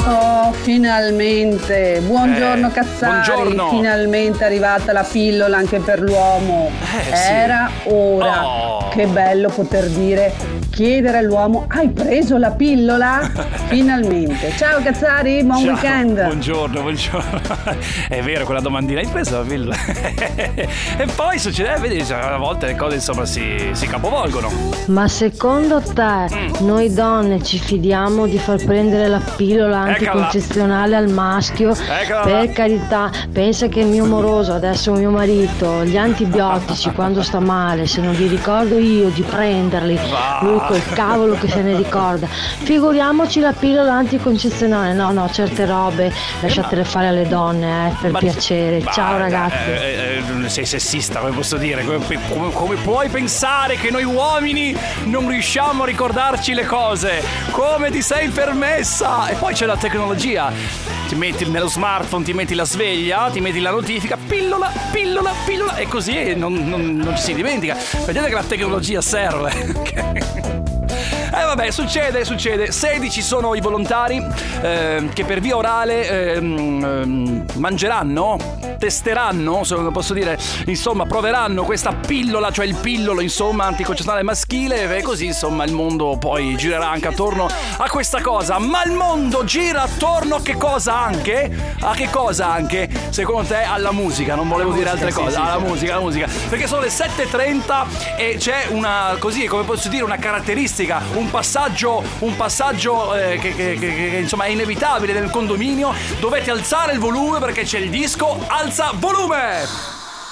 Oh, finalmente! Buongiorno Eh, Cazzari! buongiorno. Finalmente è arrivata la pillola anche per l'uomo. Eh, sì. Era ora. Oh. Che bello poter dire, chiedere all'uomo: hai preso la pillola? finalmente. Ciao Cazzari, buon Ciao, weekend! Buongiorno, buongiorno. È vero quella domandina, hai preso la pillola? e poi succede, eh, vedi, cioè, a volte le cose insomma si, si capovolgono. Ma secondo te Mm. noi donne ci fidiamo di far prendere la pillola anticoncezionale al maschio? Eccola per carità, pensa che il mio moroso, adesso mio marito, gli antibiotici quando sta male, se non li ricordo io di prenderli, Va. lui col cavolo che se ne ricorda. Figuriamoci la pillola anticoncezionale. No, no, certe robe lasciatele fare alle donne, eh, per Ma- piacere. Ma, Ciao ragazzi. eh, eh, sei sessista, come posso dire? Come, come- come puoi pensare che noi uomini non riusciamo a ricordarci le cose? Come ti sei permessa? E poi c'è la tecnologia. Ti metti nello smartphone, ti metti la sveglia, ti metti la notifica, pillola, pillola, pillola, e così non, non- non ci si dimentica. Vedete che la tecnologia serve. Eh vabbè, succede, succede. 16 sono i volontari eh, che per via orale ehm, mangeranno, testeranno, se non posso dire, insomma, proveranno questa pillola, cioè il pillolo, insomma, anticoncezionale maschile e così, insomma, il mondo poi girerà anche attorno a questa cosa. Ma il mondo gira attorno a che cosa anche? A che cosa anche? Secondo te alla musica, non volevo dire altre sì, cose, sì, alla sì. musica, alla musica. Perché sono le 7.30 e c'è una, così, come posso dire, una caratteristica, un passaggio, un passaggio eh, che, che- che- che, insomma è inevitabile nel condominio. Dovete alzare il volume perché c'è il disco Alza volume!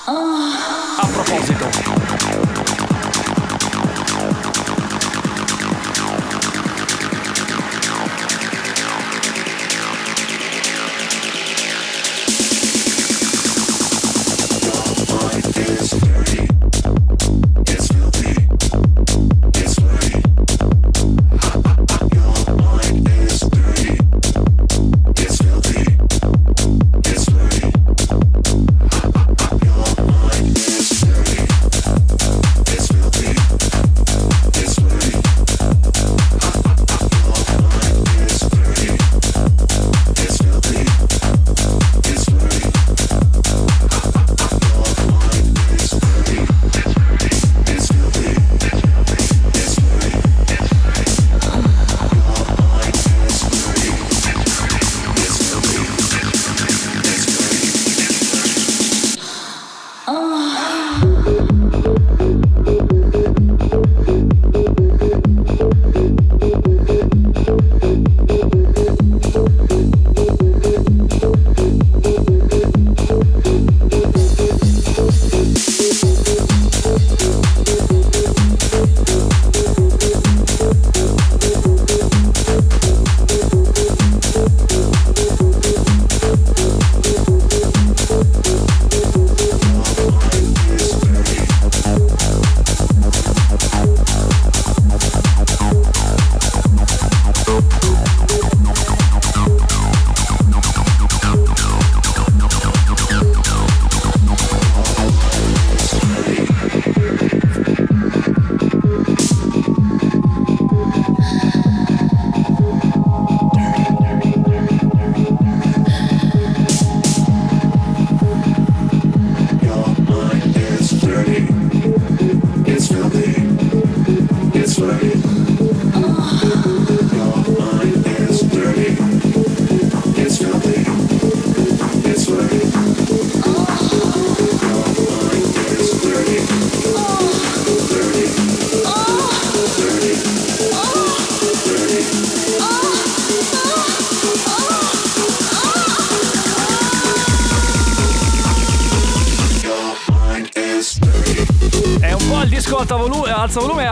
A proposito.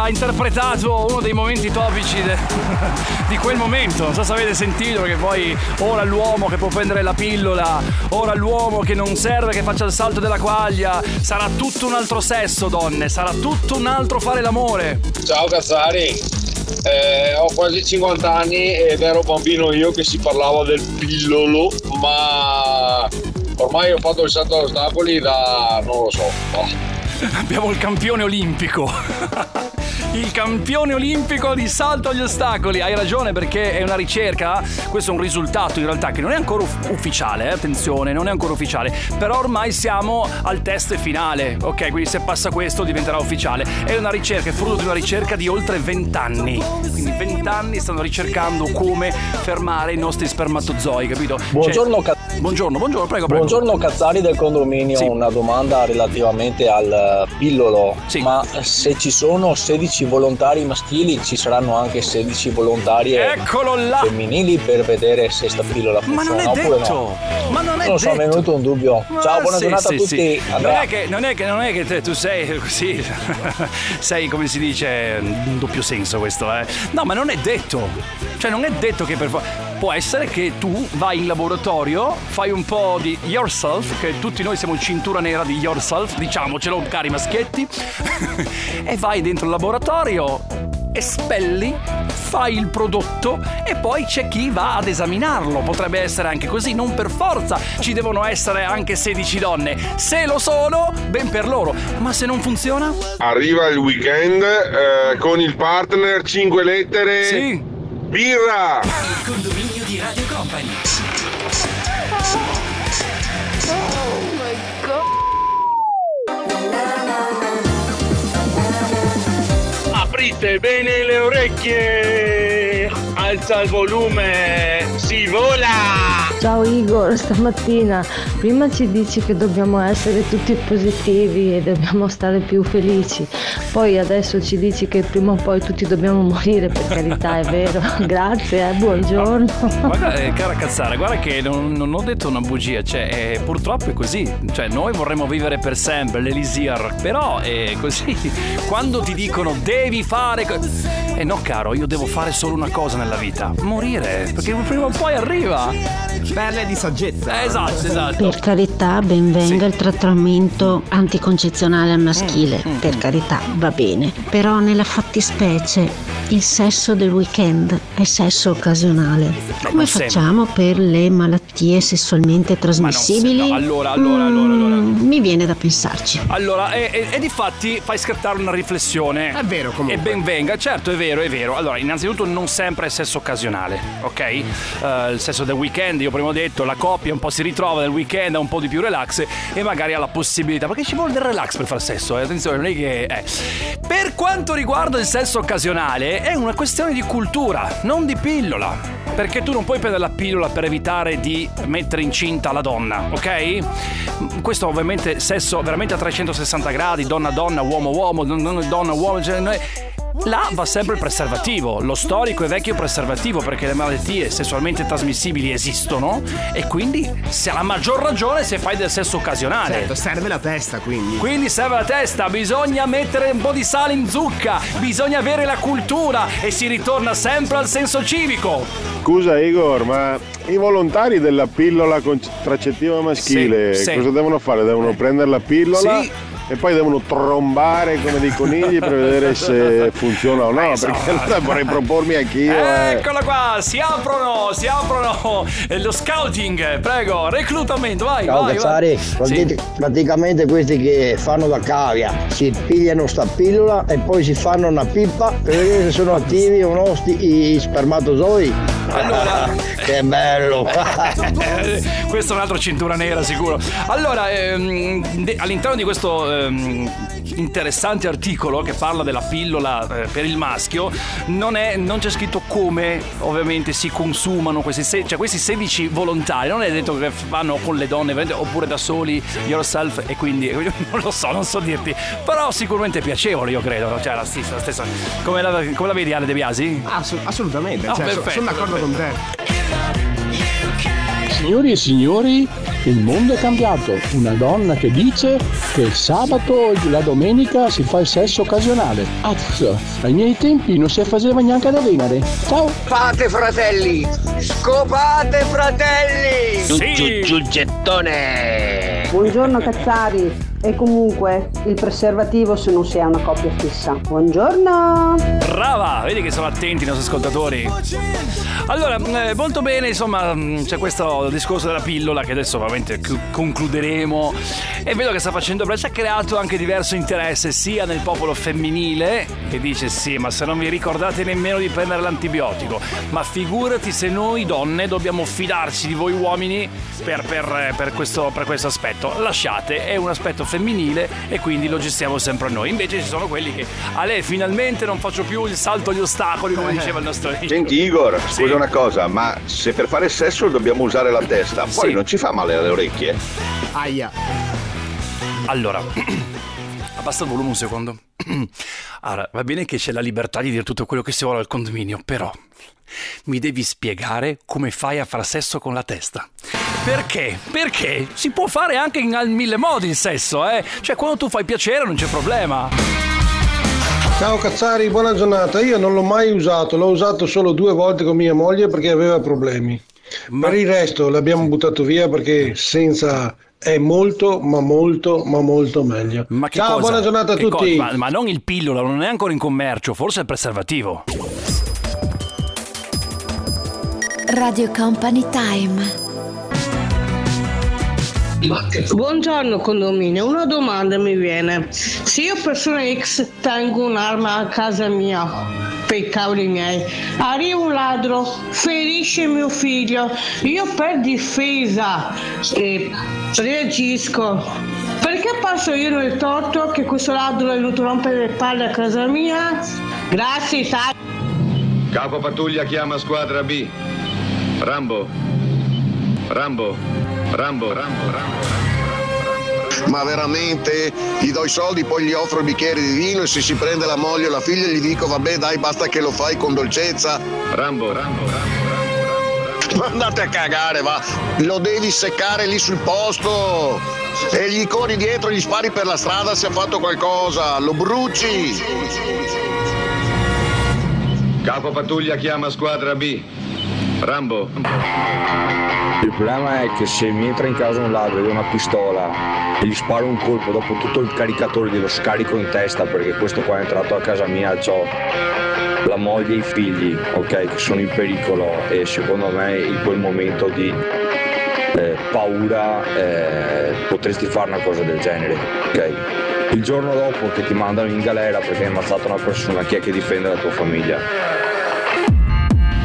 Interpretato uno dei momenti topici de- di quel momento. Non so se avete sentito che poi ora l'uomo che può prendere la pillola, ora l'uomo che non serve che faccia il salto della quaglia, sarà tutto un altro sesso, donne, sarà tutto un altro fare l'amore. Ciao Cazzari, Eh, ho quasi 50 anni ed ero bambino io che si parlava del pillolo, ma ormai ho fatto il salto agli ostacoli da non lo so. oh. Abbiamo il campione olimpico. Il campione olimpico di salto agli ostacoli. Hai ragione perché è una ricerca, questo è un risultato in realtà che non è ancora uff- ufficiale, eh, attenzione, non è ancora ufficiale, però ormai siamo al test finale, ok? Quindi se passa questo diventerà ufficiale. È una ricerca, è frutto di una ricerca di oltre 20 anni. Quindi 20 anni stanno ricercando come fermare i nostri spermatozoi, capito? Buongiorno, Cioè- buongiorno, buongiorno, prego, prego. Buongiorno Cazzari del condominio, Sì. una domanda relativamente al pillolo. Ma se ci sono 16 volontari maschili, ci saranno anche 16 volontarie là! femminili per vedere se sta pillola Ma funziona è oppure no? Ma non è Non so, mi è venuto un dubbio. Ciao, Ma buona sì, giornata sì, a tutti. sì. Non è, che, non, è che, non è che te- tu sei così, sei come si dice, un doppio senso questo, eh. No, ma non è detto. Cioè, non è detto che per forza. Può essere che tu vai in laboratorio, fai un po' di yourself, che tutti noi siamo in cintura nera di yourself, diciamocelo, cari maschietti, e vai dentro il laboratorio, espelli, fai il prodotto e poi c'è chi va ad esaminarlo. Potrebbe essere anche così, non per forza ci devono essere anche 16 donne. Se lo sono, ben per loro. Ma se non funziona? Arriva il weekend eh, con il partner 5 lettere. Sì. Birra! Di Radio Company. Aprite bene le orecchie, alza il volume, si vola! Ciao Igor, stamattina prima ci dici che dobbiamo essere tutti positivi e dobbiamo stare più felici, poi adesso ci dici che prima o poi tutti dobbiamo morire, per carità è vero, grazie, eh, buongiorno. Guarda, eh, cara cazzara, guarda che non, non ho detto una bugia, cioè, eh, purtroppo è così. Cioè, noi vorremmo vivere per sempre, l'Elisir, però è così. Quando ti dicono devi fare. co- Eh no, caro, io devo fare solo una cosa nella vita: morire, perché prima o poi arriva. Perle di saggezza. Esatto, esatto. Per carità, ben venga il trattamento anticoncezionale al maschile, Mm, per carità, va bene. Però nella fattispecie il sesso del weekend è sesso occasionale. Come non sempre. facciamo per le malattie sessualmente trasmissibili? no, allora, allora, allora, allora. Mm, Mi viene da pensarci. Allora, e, e, e di fatti fai scattare una riflessione. È vero comunque. E ben venga, certo è vero, è vero. Allora, innanzitutto non sempre è sesso occasionale, ok? Eh, il sesso del weekend, io prima ho detto, la coppia un po' si ritrova nel weekend, ha un po' di più relax e magari ha la possibilità, perché ci vuole del relax per far sesso, eh? attenzione, non è che... eh. Per quanto riguarda il sesso occasionale, è una questione di cultura, non di pillola. Perché tu non puoi prendere la pillola per evitare di mettere incinta la donna, ok? Questo ovviamente sesso veramente a 360 gradi, donna donna, uomo uomo, don- don- donna uomo, cioè, Là va sempre il preservativo, lo storico e vecchio preservativo perché le malattie sessualmente trasmissibili esistono e quindi se ha la maggior ragione se fai del sesso occasionale. Certo, serve la testa quindi. Quindi serve la testa, bisogna mettere un po' di sale in zucca, bisogna avere la cultura e si ritorna sempre al senso civico. Scusa Igor, ma i volontari della pillola contraccettiva maschile Sì, sì. cosa devono fare? Devono prendere la pillola Sì. E poi devono trombare come dei conigli per vedere se funziona o no, Esatto. perché allora vorrei propormi anch'io. eh. Eccola qua, si aprono, si aprono eh, lo scouting, prego, reclutamento, vai, Ciao vai, vai. Prati- praticamente questi che fanno la cavia si pigliano sta pillola e poi si fanno una pippa per vedere se sono attivi o no sti, i spermatozoi. Che bello! Questo è un altro cintura nera sicuro. Allora, ehm, de- all'interno di questo ehm, interessante articolo che parla della pillola eh, per il maschio, non, è- non c'è scritto come ovviamente si consumano questi, se- cioè, questi 16 volontari. Non è detto che vanno con le donne oppure da soli, yourself, e quindi non lo so, non so dirti. Però sicuramente è piacevole, io credo. Cioè, la stessa. La stessa. Come, la, come la vedi Ale De Biasi? assolutamente, No, cioè, so- perfetto, sono d'accordo perfetto. con te. Signori e signori, il mondo è cambiato. Una donna che dice che il sabato e la domenica si fa il sesso occasionale. Azz, ai miei tempi non si faceva neanche da Venere. Ciao! Fate fratelli! Scopate fratelli! Sì. Giù, giù, gettone! Buongiorno Cazzari. E comunque il preservativo se non si è una coppia fissa. Buongiorno! Brava, vedi che sono attenti i nostri ascoltatori. Allora, eh, molto bene, insomma, mh, c'è questo discorso della pillola che adesso ovviamente c- concluderemo. E vedo che sta facendo ci ha creato anche diverso interesse sia nel popolo femminile, che dice sì, ma se non vi ricordate nemmeno di prendere l'antibiotico, ma figurati se noi donne dobbiamo fidarci di voi uomini per, per- per questo, per questo aspetto. Lasciate, è un aspetto femminile e quindi lo gestiamo sempre noi. Invece ci sono quelli che, a lei finalmente non faccio più il salto agli ostacoli, come diceva il nostro amico. Senti Igor, scusa una cosa, ma se per fare sesso dobbiamo usare la testa, poi Sì. non ci fa male alle orecchie? Aia. Allora, abbassa il volume un secondo. Allora, va bene che c'è la libertà di dire tutto quello che si vuole al condominio, però mi devi spiegare come fai a far sesso con la testa. Perché? Perché si può fare anche in al mille modi il sesso, eh? Cioè, quando tu fai piacere non c'è problema. Ciao Cazzari, buona giornata. Io non l'ho mai usato, l'ho usato solo due volte con mia moglie perché aveva problemi. Per il resto l'abbiamo buttato via perché senza è molto, ma molto, ma molto meglio. Ma che Ciao, cosa? buona giornata a Che tutti. cosa? Ma, ma non il pillola, non è ancora in commercio, forse il preservativo. Radio Company Time. Buongiorno condominio, una domanda mi viene. Se io persona X tengo un'arma a casa mia, per i cavoli miei, arriva un ladro, ferisce mio figlio, io per difesa eh, reagisco. Perché passo io nel torto che questo ladro è venuto a rompere le palle a casa mia? Grazie Italia. Capo pattuglia chiama squadra B. Rambo. Rambo. Rambo. Rambo. Rambo. Ma veramente gli do i soldi, poi gli offro il bicchiere di vino e se si prende la moglie o la figlia gli dico vabbè dai basta che lo fai con dolcezza. Rambo, Rambo, Ma andate a cagare, va! Lo devi seccare lì sul posto! E gli corri dietro, gli spari per la strada se ha fatto qualcosa, lo bruci! Capo pattuglia chiama squadra B. Rambo. Il problema è che se mi entra in casa un ladro e ho una pistola e gli sparo un colpo dopo tutto il caricatore glielo scarico in testa perché questo qua è entrato a casa mia, ho la moglie e i figli, ok, che sono in pericolo e secondo me in quel momento di eh, paura eh, potresti fare una cosa del genere, ok? Il giorno dopo che ti mandano in galera perché hai ammazzato una persona, chi è che difende la tua famiglia?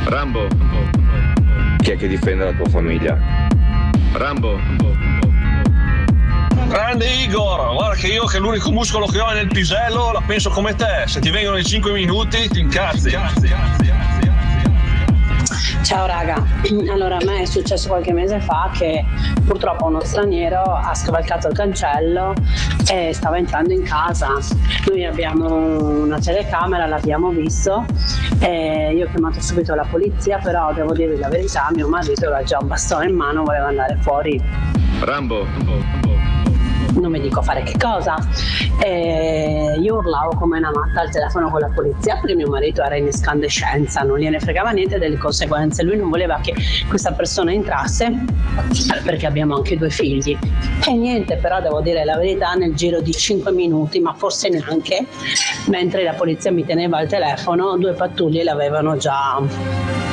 Rambo. Chi è che difende la tua famiglia? Rambo. Grande Igor, guarda che io che l'unico muscolo che ho è nel pisello la penso come te, se ti vengono i 5 minuti ti incazzi. Ciao raga, allora a me è successo qualche mese fa che purtroppo uno straniero ha scavalcato il cancello e stava entrando in casa. Noi abbiamo una telecamera, l'abbiamo visto e io ho chiamato subito la polizia, però devo dire la verità, mio marito aveva già un bastone in mano, voleva andare fuori Rambo. Non mi dico fare che cosa. E io urlavo come una matta al telefono con la polizia perché mio marito era in escandescenza, non gliene fregava niente delle conseguenze. Lui non voleva che questa persona entrasse perché abbiamo anche due figli. E niente, però devo dire la verità, nel giro di 5 minuti, ma forse neanche, mentre la polizia mi teneva al telefono, due pattuglie l'avevano già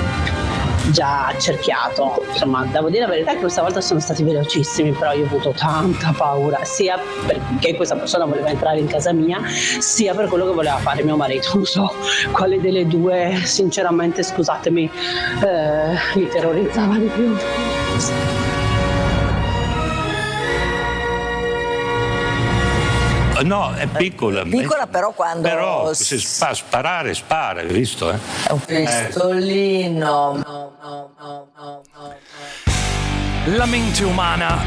già accerchiato. Insomma, devo dire la verità che questa volta sono stati velocissimi, però io ho avuto tanta paura, sia perché questa persona voleva entrare in casa mia, sia per quello che voleva fare mio marito. Non so quale delle due, sinceramente, scusatemi, eh, mi terrorizzava di più. No, è piccola. Piccola però quando Però se fa sparare, spara, hai visto? Eh? È un pistolino. La mente umana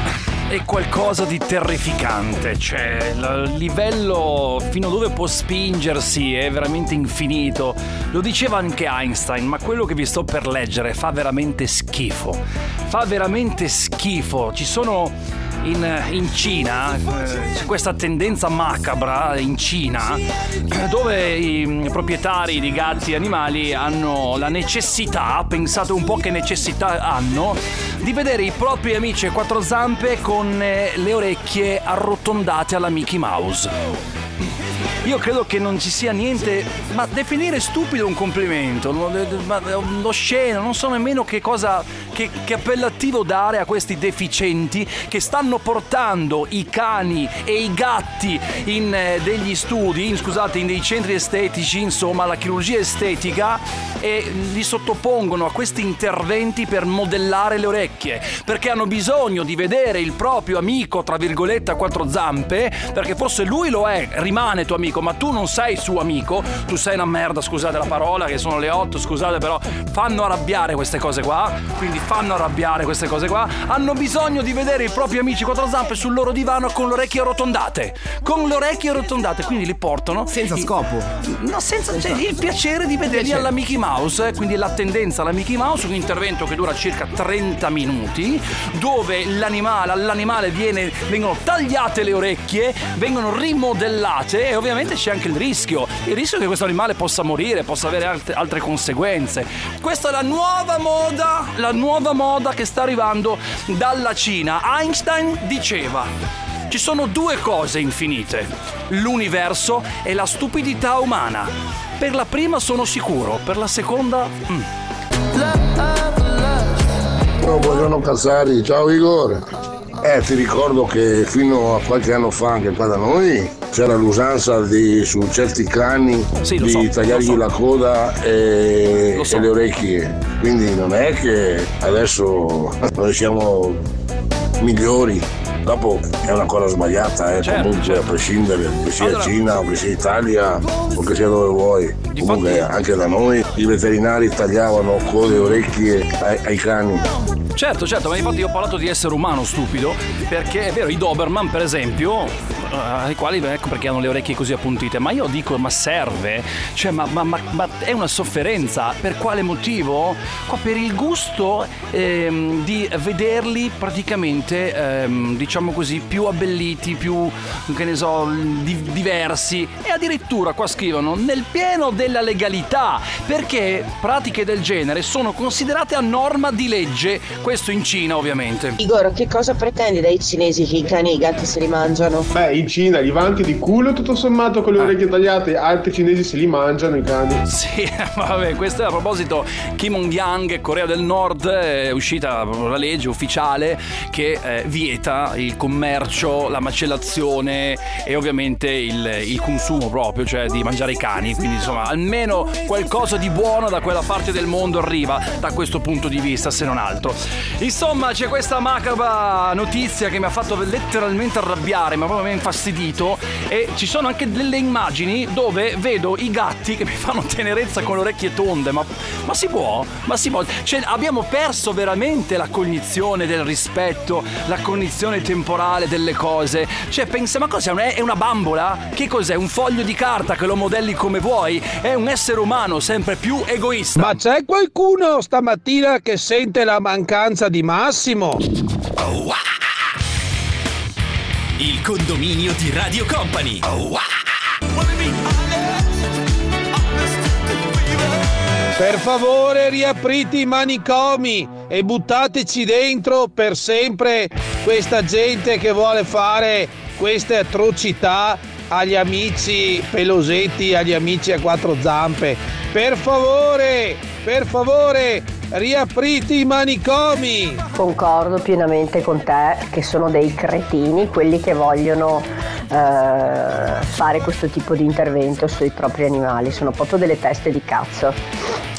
è qualcosa di terrificante, cioè il livello fino a dove può spingersi è veramente infinito. Lo diceva anche Einstein, ma quello che vi sto per leggere fa veramente schifo. Fa veramente schifo. Ci sono in, in Cina, eh, c'è questa tendenza macabra in Cina, eh, dove i proprietari di gatti e animali hanno la necessità, pensate un po' che necessità hanno, di vedere i propri amici a quattro zampe con eh, le orecchie arrotondate alla Mickey Mouse. Io credo che non ci sia niente, ma definire stupido un complimento, lo sceno, non so nemmeno che cosa, che, che appellativo dare a questi deficienti che stanno portando i cani e i gatti in eh, degli studi, in, scusate, in dei centri estetici, insomma, la chirurgia estetica e li sottopongono a questi interventi per modellare le orecchie, perché hanno bisogno di vedere il proprio amico, tra virgolette, a quattro zampe, perché forse lui lo è, rimane tuo amico amico, ma tu non sei suo amico, tu sei una merda, scusate la parola, che sono le 8, scusate, però fanno arrabbiare queste cose qua, quindi fanno arrabbiare queste cose qua, hanno bisogno di vedere i propri amici quattro zampe sul loro divano con le orecchie arrotondate, con le orecchie arrotondate, quindi li portano. Senza scopo. No, senza cioè, il piacere di vederli alla Mickey Mouse, eh, quindi la tendenza alla Mickey Mouse, un intervento che dura circa 30 minuti, dove l'animale, all'animale viene, vengono tagliate le orecchie, vengono rimodellate e ovviamente ovviamente c'è anche il rischio, il rischio che questo animale possa morire, possa avere altre, conseguenze. Questa è la nuova moda, la nuova moda che sta arrivando dalla Cina. Einstein diceva ci sono due cose infinite, l'universo e la stupidità umana. Per la prima sono sicuro, per la seconda... Mm. Oh, buongiorno Cazzari, ciao Igor. Eh, ti ricordo che fino a qualche anno fa anche qua da noi c'era l'usanza di, su certi cani sì, di so, tagliargli so. la coda e, so. e, le orecchie. Quindi non è che adesso noi siamo migliori. Dopo è una cosa sbagliata, eh, certo, comunque certo. a prescindere, che sia Allora- Cina o che sia Italia o che sia dove vuoi. Comunque anche da noi i veterinari tagliavano code e orecchie ai, ai cani. Certo, certo, ma infatti io ho parlato di essere umano stupido, perché è vero, i Doberman per esempio, ai quali ecco perché hanno le orecchie così appuntite, ma io dico, ma serve? Cioè, ma, ma- ma- ma è una sofferenza, per quale motivo? Qua per il gusto ehm, di vederli praticamente, ehm, diciamo così, più abbelliti, più, che ne so, di- diversi e addirittura qua scrivono nel pieno della legalità, perché pratiche del genere sono considerate a norma di legge, questo in Cina ovviamente. Igor, che cosa pretendi dai cinesi che i cani e i gatti se li mangiano? Beh, in Cina gli va anche di culo tutto sommato con le orecchie tagliate, altri cinesi se li mangiano i cani. Sì, vabbè, questo è a proposito Kim Hong-yang, Corea del Nord, è uscita la legge ufficiale che eh, vieta il commercio, la macellazione e ovviamente il, il consumo proprio, cioè di mangiare i cani. Quindi insomma, almeno qualcosa di buono da quella parte del mondo arriva da questo punto di vista, se non altro. Insomma, c'è questa macabra notizia che mi ha fatto letteralmente arrabbiare, ma proprio ha infastidito. E ci sono anche delle immagini dove vedo i gatti che mi fanno tenerezza con le orecchie tonde. Ma, ma si può? Ma si può? Cioè, abbiamo perso veramente la cognizione del rispetto, la cognizione temporale delle cose. Cioè, pensa, ma cos'è? È una bambola? Che cos'è? Un foglio di carta che lo modelli come vuoi? È un essere umano sempre più egoista. Ma c'è qualcuno stamattina che sente la mancanza di Massimo? Il condominio di Radio Company. Per favore riaprite i manicomi e buttateci dentro per sempre questa gente che vuole fare queste atrocità agli amici pelosetti, agli amici a quattro zampe. Per favore, per favore, riaprite i manicomi. Concordo pienamente con te che sono dei cretini quelli che vogliono eh, fare questo tipo di intervento sui propri animali, sono proprio delle teste di cazzo.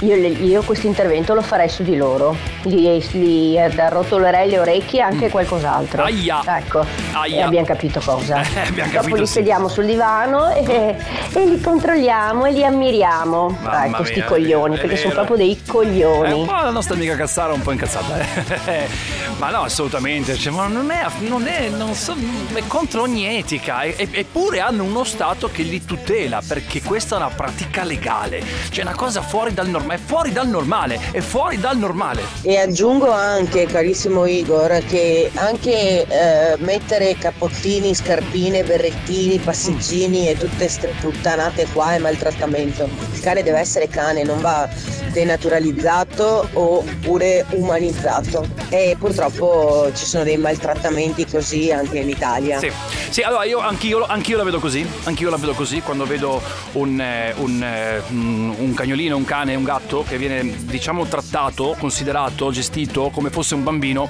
Io, io questo intervento lo farei su di loro, gli, gli arrotolerei le orecchie e anche qualcos'altro. Aia. Ecco. e abbiamo capito cosa. Eh, abbiamo Dopo capito, li sì. sediamo sul divano e, e li controlliamo e li ammiriamo. Mamma ecco, sti mia, coglioni, è perché sono vero. proprio dei È coglioni. un po' la nostra amica Cazzara un po' incazzata. eh. ma no, assolutamente. Cioè, ma non è, non è, non so, è contro ogni etica. E- eppure hanno uno Stato che li tutela, perché questa è una pratica legale. Cioè, è una cosa fuori dal normale. È fuori dal normale. È fuori dal normale. E aggiungo anche, carissimo Igor, che anche eh, mettere cappottini, scarpine, berrettini, passeggini e tutte queste puttanate qua è maltrattamento. Il cane deve essere cane, non va denaturalizzato oppure umanizzato. E purtroppo ci sono dei maltrattamenti così anche in Italia. Sì, sì allora io anch'io, anch'io la vedo così. Anch'io la vedo così quando vedo un, eh, un, eh, un- un cagnolino, un cane, un gatto che viene, diciamo, trattato, considerato, gestito come fosse un bambino.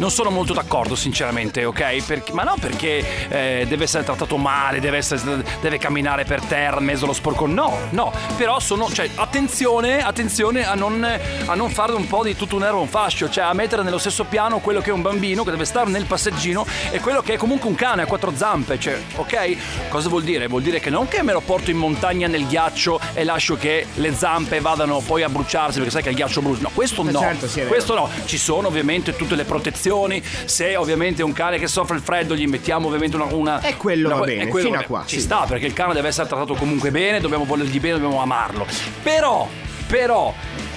Non sono molto d'accordo, sinceramente, ok? Perché- ma non perché eh, deve essere trattato male, deve, essere- deve camminare per terra in mezzo allo sporco. No, no. Però sono. Cioè, attenzione, attenzione a non, a non fare un po' di tutto un erbo un fascio, cioè a mettere nello stesso piano quello che è un bambino che deve stare nel passeggino e quello che è comunque un cane a quattro zampe. Cioè, ok? Cosa vuol dire? Vuol dire che non che me lo porto in montagna nel ghiaccio e lascio che le zampe vadano poi a bruciarsi, perché sai che il ghiaccio brucia. No, questo Eh no. certo, sì, questo no, ci sono ovviamente tutte le protezioni. Se ovviamente è un cane che soffre il freddo, gli mettiamo ovviamente una. una E quello una- va bene, quello fino va a qua, Ci sì. sta, perché il cane deve essere trattato comunque bene, dobbiamo volergli bene, dobbiamo amarlo. Però, però.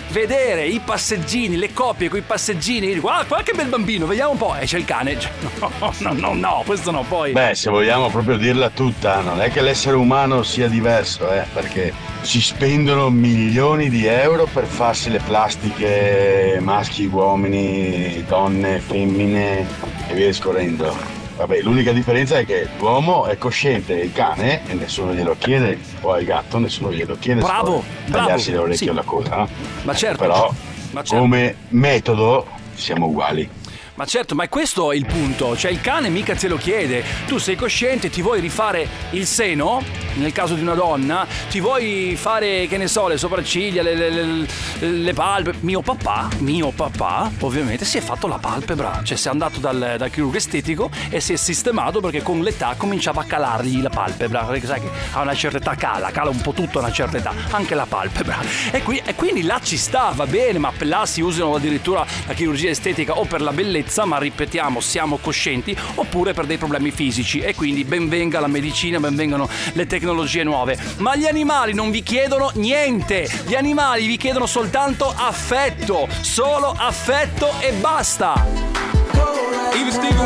Vedere i passeggini, le coppie con i passeggini, dico, ah, qualche bel bambino, vediamo un po'. E c'è il cane. No, no, no, no, questo no, poi. Beh, se vogliamo proprio dirla tutta, non è che l'essere umano sia diverso, eh, perché si spendono milioni di euro per farsi le plastiche maschi, uomini, donne, femmine e via discorrendo. Vabbè, l'unica differenza è che l'uomo è cosciente del cane e nessuno glielo chiede, o al gatto nessuno glielo chiede. Bravo, bravo, Tagliarsi le orecchie sì. o la coda, no? Ma certo. Però, Ma certo. come metodo, siamo uguali. Ma certo, ma questo è il punto. Cioè, il cane mica te lo chiede. Tu sei cosciente, ti vuoi rifare il seno, nel caso di una donna, ti vuoi fare, che ne so, le sopracciglia, le, le- le- le palpebre. Mio papà, mio papà, ovviamente, si è fatto la palpebra. Cioè, si è andato dal, dal chirurgo estetico e si è sistemato perché con l'età cominciava a calargli la palpebra. Perché sai che a una certa età cala, cala un po' tutto a una certa età, anche la palpebra. E, qui- e quindi là ci sta, va bene, ma là si usano addirittura la chirurgia estetica o per la bellezza, ma ripetiamo, siamo coscienti, oppure per dei problemi fisici. E quindi ben venga la medicina, ben vengano le tecnologie nuove. Ma gli animali non vi chiedono niente, gli animali vi chiedono soltanto affetto, solo affetto e basta.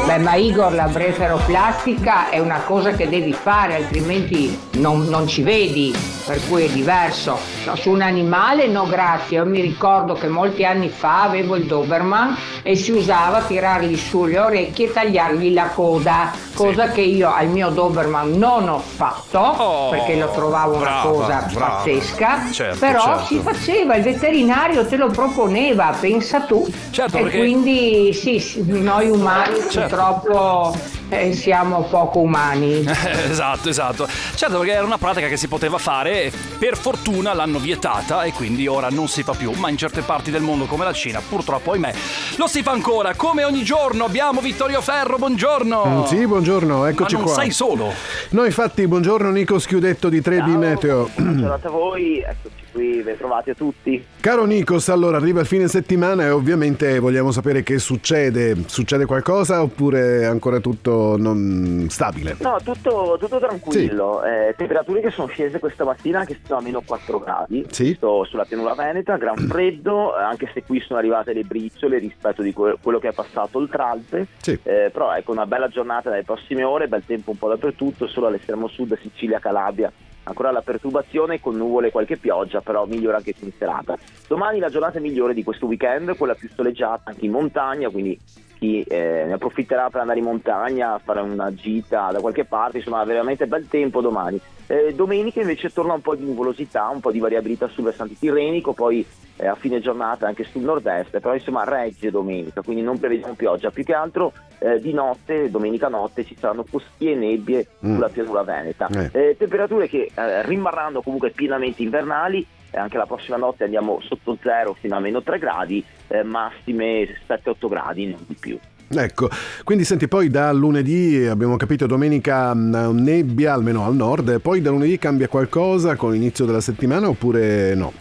Beh, ma Igor, la blefaroplastica è una cosa che devi fare, altrimenti non, non ci vedi, per cui è diverso. No, su un animale no grazie, io mi ricordo che molti anni fa avevo il Doberman e si usava tirargli su le orecchie e tagliargli la coda, cosa che io al mio Doberman non ho fatto, perché lo trovavo una Oh, brava, cosa brava. pazzesca, Certo, però certo. si faceva, il veterinario te lo proponeva, pensa tu. Certo, e perché- quindi sì, sì, noi umani Certo. purtroppo eh, siamo poco umani. esatto, esatto. Certo, perché era una pratica che si poteva fare, per fortuna l'hanno vietata e quindi ora non si fa più, ma in certe parti del mondo come la Cina, purtroppo, ahimè, lo si fa ancora. Come ogni giorno abbiamo Vittorio Ferro, buongiorno. Mm, Sì, buongiorno, eccoci Ma non qua. sei solo. No, infatti, buongiorno Nico Schiudetto di 3B Meteo. Buongiorno a voi, eccoci qui, ben trovati a tutti. Caro Nikos, allora arriva il fine settimana e ovviamente vogliamo sapere che succede. Succede qualcosa oppure è ancora tutto non stabile? No, tutto, tutto tranquillo, eh, temperature che sono scese questa mattina che sono a meno 4 gradi, Sì. sto sulla pianura veneta, gran freddo, eh, anche se qui sono arrivate le briciole rispetto di que- quello che è passato oltralpe, Sì. Eh, però ecco una bella giornata nelle prossime ore, bel tempo un po' dappertutto, solo all'estremo sud, Sicilia, Calabria. Ancora la perturbazione con nuvole e qualche pioggia, però migliore anche in serata. Domani la giornata migliore di questo weekend, quella più soleggiata anche in montagna, quindi chi eh, ne approfitterà per andare in montagna, a fare una gita da qualche parte, insomma veramente bel tempo domani. Eh, domenica invece torna un po' di nuvolosità, un po' di variabilità sul versante tirrenico, poi eh, a fine giornata anche sul nord-est, però insomma regge domenica, quindi non prevediamo pioggia, più che altro eh, di notte, domenica notte ci saranno foschi e nebbie Mm. sulla pianura veneta. Eh. Eh, temperature che eh, rimarranno comunque pienamente invernali, eh, anche la prossima notte andiamo sotto zero fino a meno 3 gradi, eh, massime 7-8 gradi, non di più. Ecco, quindi senti, poi da lunedì, abbiamo capito, domenica mh, nebbia, almeno al nord, poi da lunedì cambia qualcosa con l'inizio della settimana oppure no?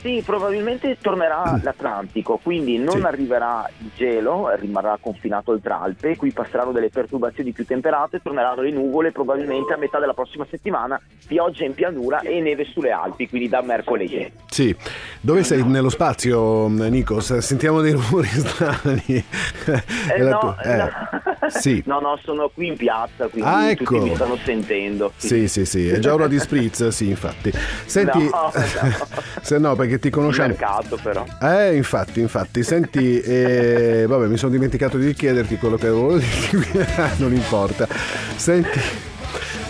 Sì, probabilmente tornerà l'Atlantico, quindi non Sì. arriverà il gelo, rimarrà confinato oltre Alpe, qui passeranno delle perturbazioni più temperate, torneranno le nuvole probabilmente a metà della prossima settimana, pioggia in pianura e neve sulle Alpi, quindi da mercoledì. Sì, dove sei nello spazio, Nikos? Sentiamo dei rumori strani. Eh, no, eh, no. Sì. no, no, sono qui in piazza, quindi Ah, ecco. tutti mi stanno sentendo. Sì, sì, sì, è già ora di spritz, sì, infatti. Senti, No, se no, perché ti Il conosciamo. mercato però. Eh, infatti, infatti, senti, eh, vabbè, mi sono dimenticato di chiederti quello che volevo dirti, non importa. Senti,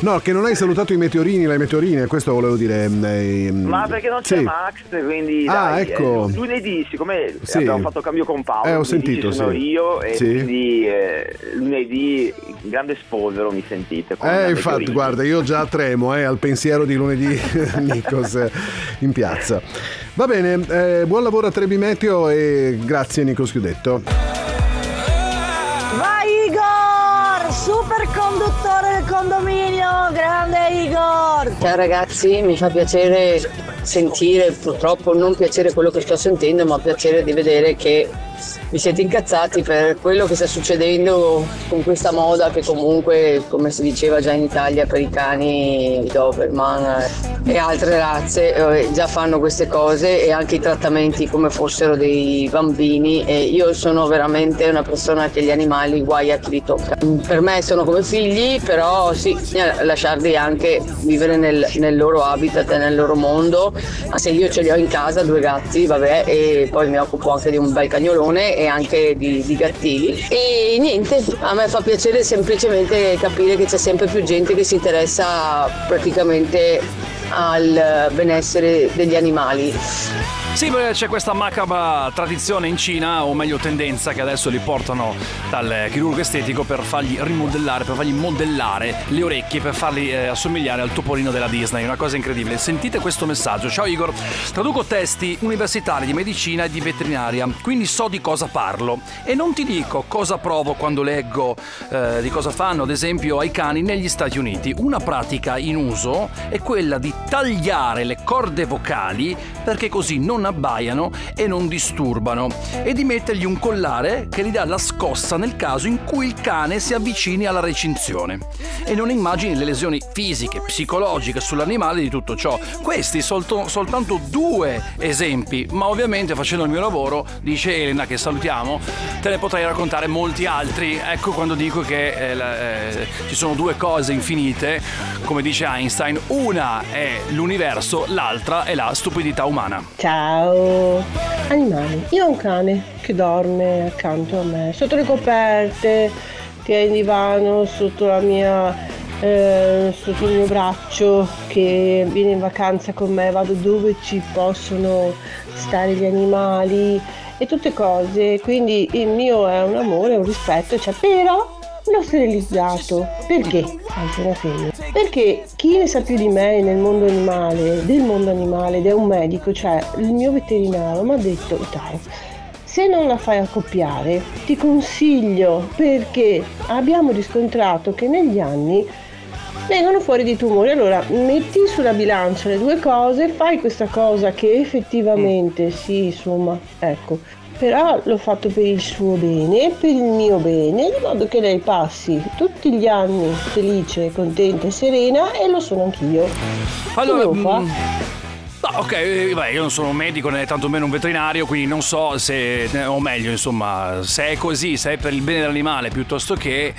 no, che non hai salutato i meteorini, le meteorine, questo volevo dire. ehm, Ma perché non c'è sì. Max, quindi Ah, dai, ecco. eh, lunedì, siccome Sì. abbiamo fatto cambio con Paolo, Eh, ho sentito, sono sì. io e Sì. quindi eh, lunedì grande sposero mi sentite. Eh, infatti, meteorite. guarda, io già tremo eh, al pensiero di lunedì Nikos eh, in piazza. Va bene, eh, buon lavoro a Trebi Meteo e grazie Nikos Chiudetto. Vai Igor! Super conduttore del condominio! Grande Igor! Ciao ragazzi, mi fa piacere sentire, purtroppo non piacere quello che sto sentendo, ma piacere di vedere che vi siete incazzati per quello che sta succedendo con questa moda che comunque, come si diceva già in Italia per i cani, i Doberman e altre razze, eh, già fanno queste cose e anche i trattamenti come fossero dei bambini e io sono veramente una persona che gli animali guai a chi li tocca. Per me sono come figli, però sì, lasciarli anche vivere nel, nel loro habitat e nel loro mondo. Ma se io ce li ho in casa, due gatti, vabbè, e poi mi occupo anche di un bel cagnolone e anche di, di gattini. E niente, a me fa piacere semplicemente capire che c'è sempre più gente che si interessa praticamente al benessere degli animali. Sì, c'è questa macabra tradizione in Cina, o meglio tendenza, che adesso li portano dal chirurgo estetico per fargli rimodellare, per fargli modellare le orecchie, per farli eh, assomigliare al topolino della Disney. Una cosa incredibile. Sentite questo messaggio. Ciao Igor, traduco testi universitari di medicina e di veterinaria, quindi so di cosa parlo. E non ti dico cosa provo quando leggo eh, di cosa fanno, ad esempio, ai cani negli Stati Uniti. Una pratica in uso è quella di tagliare le corde vocali perché così non abbaiano e non disturbano e di mettergli un collare che gli dà la scossa nel caso in cui il cane si avvicini alla recinzione. E non immagini le lesioni fisiche, psicologiche sull'animale di tutto ciò. Questi solto- soltanto due esempi, ma ovviamente facendo il mio lavoro, dice Elena che salutiamo, te ne potrei raccontare molti altri. Ecco quando dico che eh, eh, ci sono due cose infinite, come dice Einstein, una è l'universo, l'altra è la stupidità umana. Ciao! Animali. Io ho un cane che dorme accanto a me, sotto le coperte, che è in divano, sotto la mia. eh, sotto il mio braccio, che viene in vacanza con me, vado dove ci possono stare gli animali e tutte cose. Quindi il mio è un amore, un rispetto, cioè, però L'ho sterilizzato. Perché? Femmina. Perché chi ne sa più di me nel mondo animale, del mondo animale, ed è un medico, cioè il mio veterinario, mi ha detto, dai, se non la fai accoppiare, ti consiglio perché abbiamo riscontrato che negli anni vengono fuori dei tumori. Allora, metti sulla bilancia le due cose, fai questa cosa che effettivamente, sì, insomma, ecco. Però l'ho fatto per il suo bene, per il mio bene, di modo che lei passi tutti gli anni felice, contenta e serena e lo sono anch'io. Allora, Come lo fa? mm, no, ok, eh, beh, io non sono un medico né tantomeno un veterinario, quindi non so se, o meglio, insomma, se è così, se è per il bene dell'animale piuttosto che,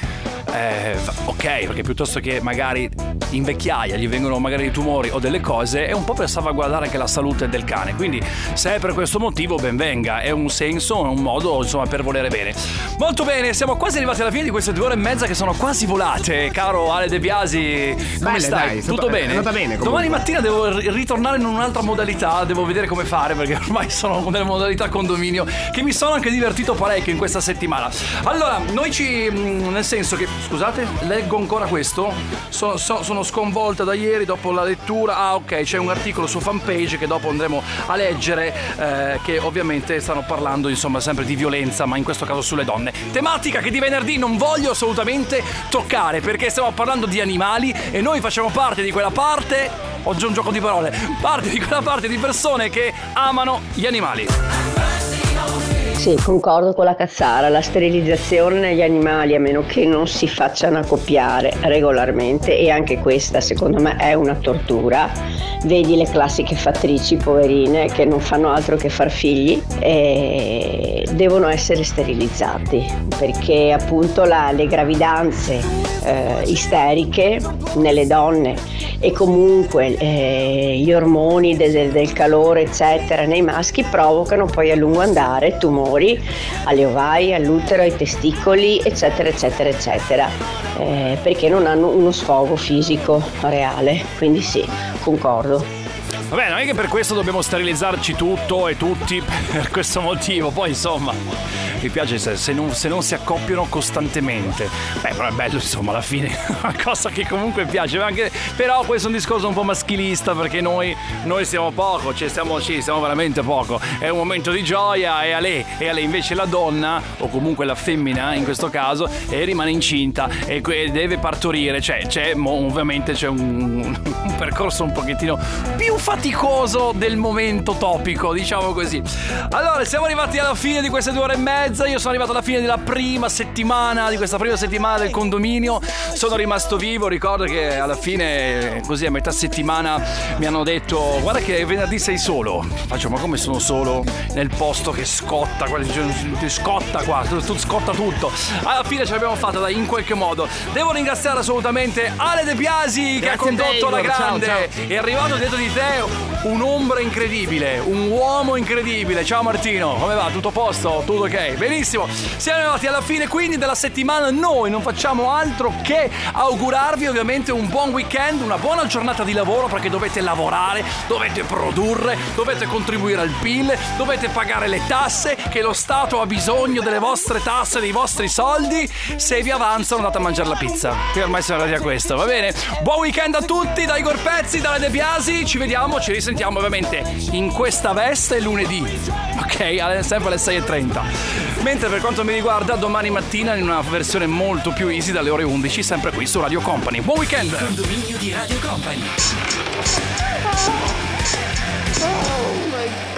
eh, ok, perché piuttosto che magari in vecchiaia gli vengono magari dei tumori o delle cose, è un po' per salvaguardare anche la salute del cane. Quindi, se è per questo motivo, ben venga, è un senso, è un modo, insomma, per volere bene. Molto bene, siamo quasi arrivati alla fine di queste due ore e mezza che sono quasi volate. Caro Ale De Biasi, come Bene, stai? dai, Tutto bene? è andata bene, comunque. Domani mattina devo ri- ritornare in un'altra modalità, devo vedere come fare perché ormai sono nelle modalità condominio che mi sono anche divertito parecchio in questa settimana. Allora, noi ci. mh, nel senso che Scusate, leggo ancora questo? Sono, so- sono sconvolta da ieri dopo la lettura. Ah, ok, c'è un articolo su fanpage che dopo andremo a leggere, eh, che ovviamente stanno parlando, insomma, sempre di violenza, ma in questo caso sulle donne. Tematica che di venerdì non voglio assolutamente toccare, perché stiamo parlando di animali e noi facciamo parte di quella parte. Oggi è un gioco di parole. Parte di quella parte di persone che amano gli animali. Sì, concordo con la cazzara, la sterilizzazione negli animali a meno che non si facciano accoppiare regolarmente e anche questa secondo me è una tortura. Vedi le classiche fattrici poverine che non fanno altro che far figli e devono essere sterilizzati perché appunto la- le gravidanze eh, isteriche nelle donne e comunque eh, gli ormoni de- del- del calore eccetera nei maschi provocano poi a lungo andare tumori alle ovaie, all'utero, ai testicoli eccetera eccetera eccetera. Eh, perché non hanno uno sfogo fisico reale. Quindi sì concordo. Vabbè, non è che per questo dobbiamo sterilizzarci tutto e tutti per questo motivo. Poi, insomma, mi piace se, se non, se non si accoppiano costantemente. Beh, però è bello, insomma, alla fine una cosa che comunque piace. ma Anche, però questo è un discorso un po' maschilista perché noi, noi siamo poco, cioè stiamo, sì, siamo veramente poco. È un momento di gioia e a lei, e a lei invece la donna, o comunque la femmina in questo caso, e rimane incinta e que- deve partorire. Cioè, c'è, ovviamente c'è un, un percorso un pochettino più faticoso del momento topico, diciamo così. Allora, siamo arrivati alla fine di queste due ore e mezza. Io sono arrivato alla fine della prima settimana, di questa prima settimana del condominio. Sono rimasto vivo. Ricordo che alla fine, così a metà settimana, mi hanno detto: Guarda che venerdì sei solo. Faccio, ma come sono solo nel posto che scotta? cioè, Scotta qua, tu, scotta tutto. Alla fine ce l'abbiamo fatta, dai, in qualche modo. Devo ringraziare assolutamente Ale De Biasi che ha Grazie a te, condotto la Igor. Ciao, grande. ciao. È arrivato dietro di te un'ombra incredibile, un uomo incredibile. Ciao Martino, come va? Tutto a posto? Tutto ok? Benissimo. Siamo arrivati alla fine quindi della settimana. Noi non facciamo altro che augurarvi ovviamente un buon weekend, una buona giornata di lavoro perché dovete lavorare, dovete produrre, dovete contribuire al PIL, dovete pagare le tasse, che lo Stato ha bisogno delle vostre tasse, dei vostri soldi. Se vi avanzano andate a mangiare la pizza. Qui ormai siamo arrivati a questo, va bene? Buon weekend a tutti, da Igor Pezzi, dalle De Biasi. Ci vediamo, ci risentiamo ovviamente in questa veste lunedì. Ok, sempre alle 6.30. Mentre per quanto mi riguarda, domani mattina in una versione molto più easy dalle ore 11, sempre qui su Radio Company. Buon weekend! Condominio di Radio Company. Oh my god.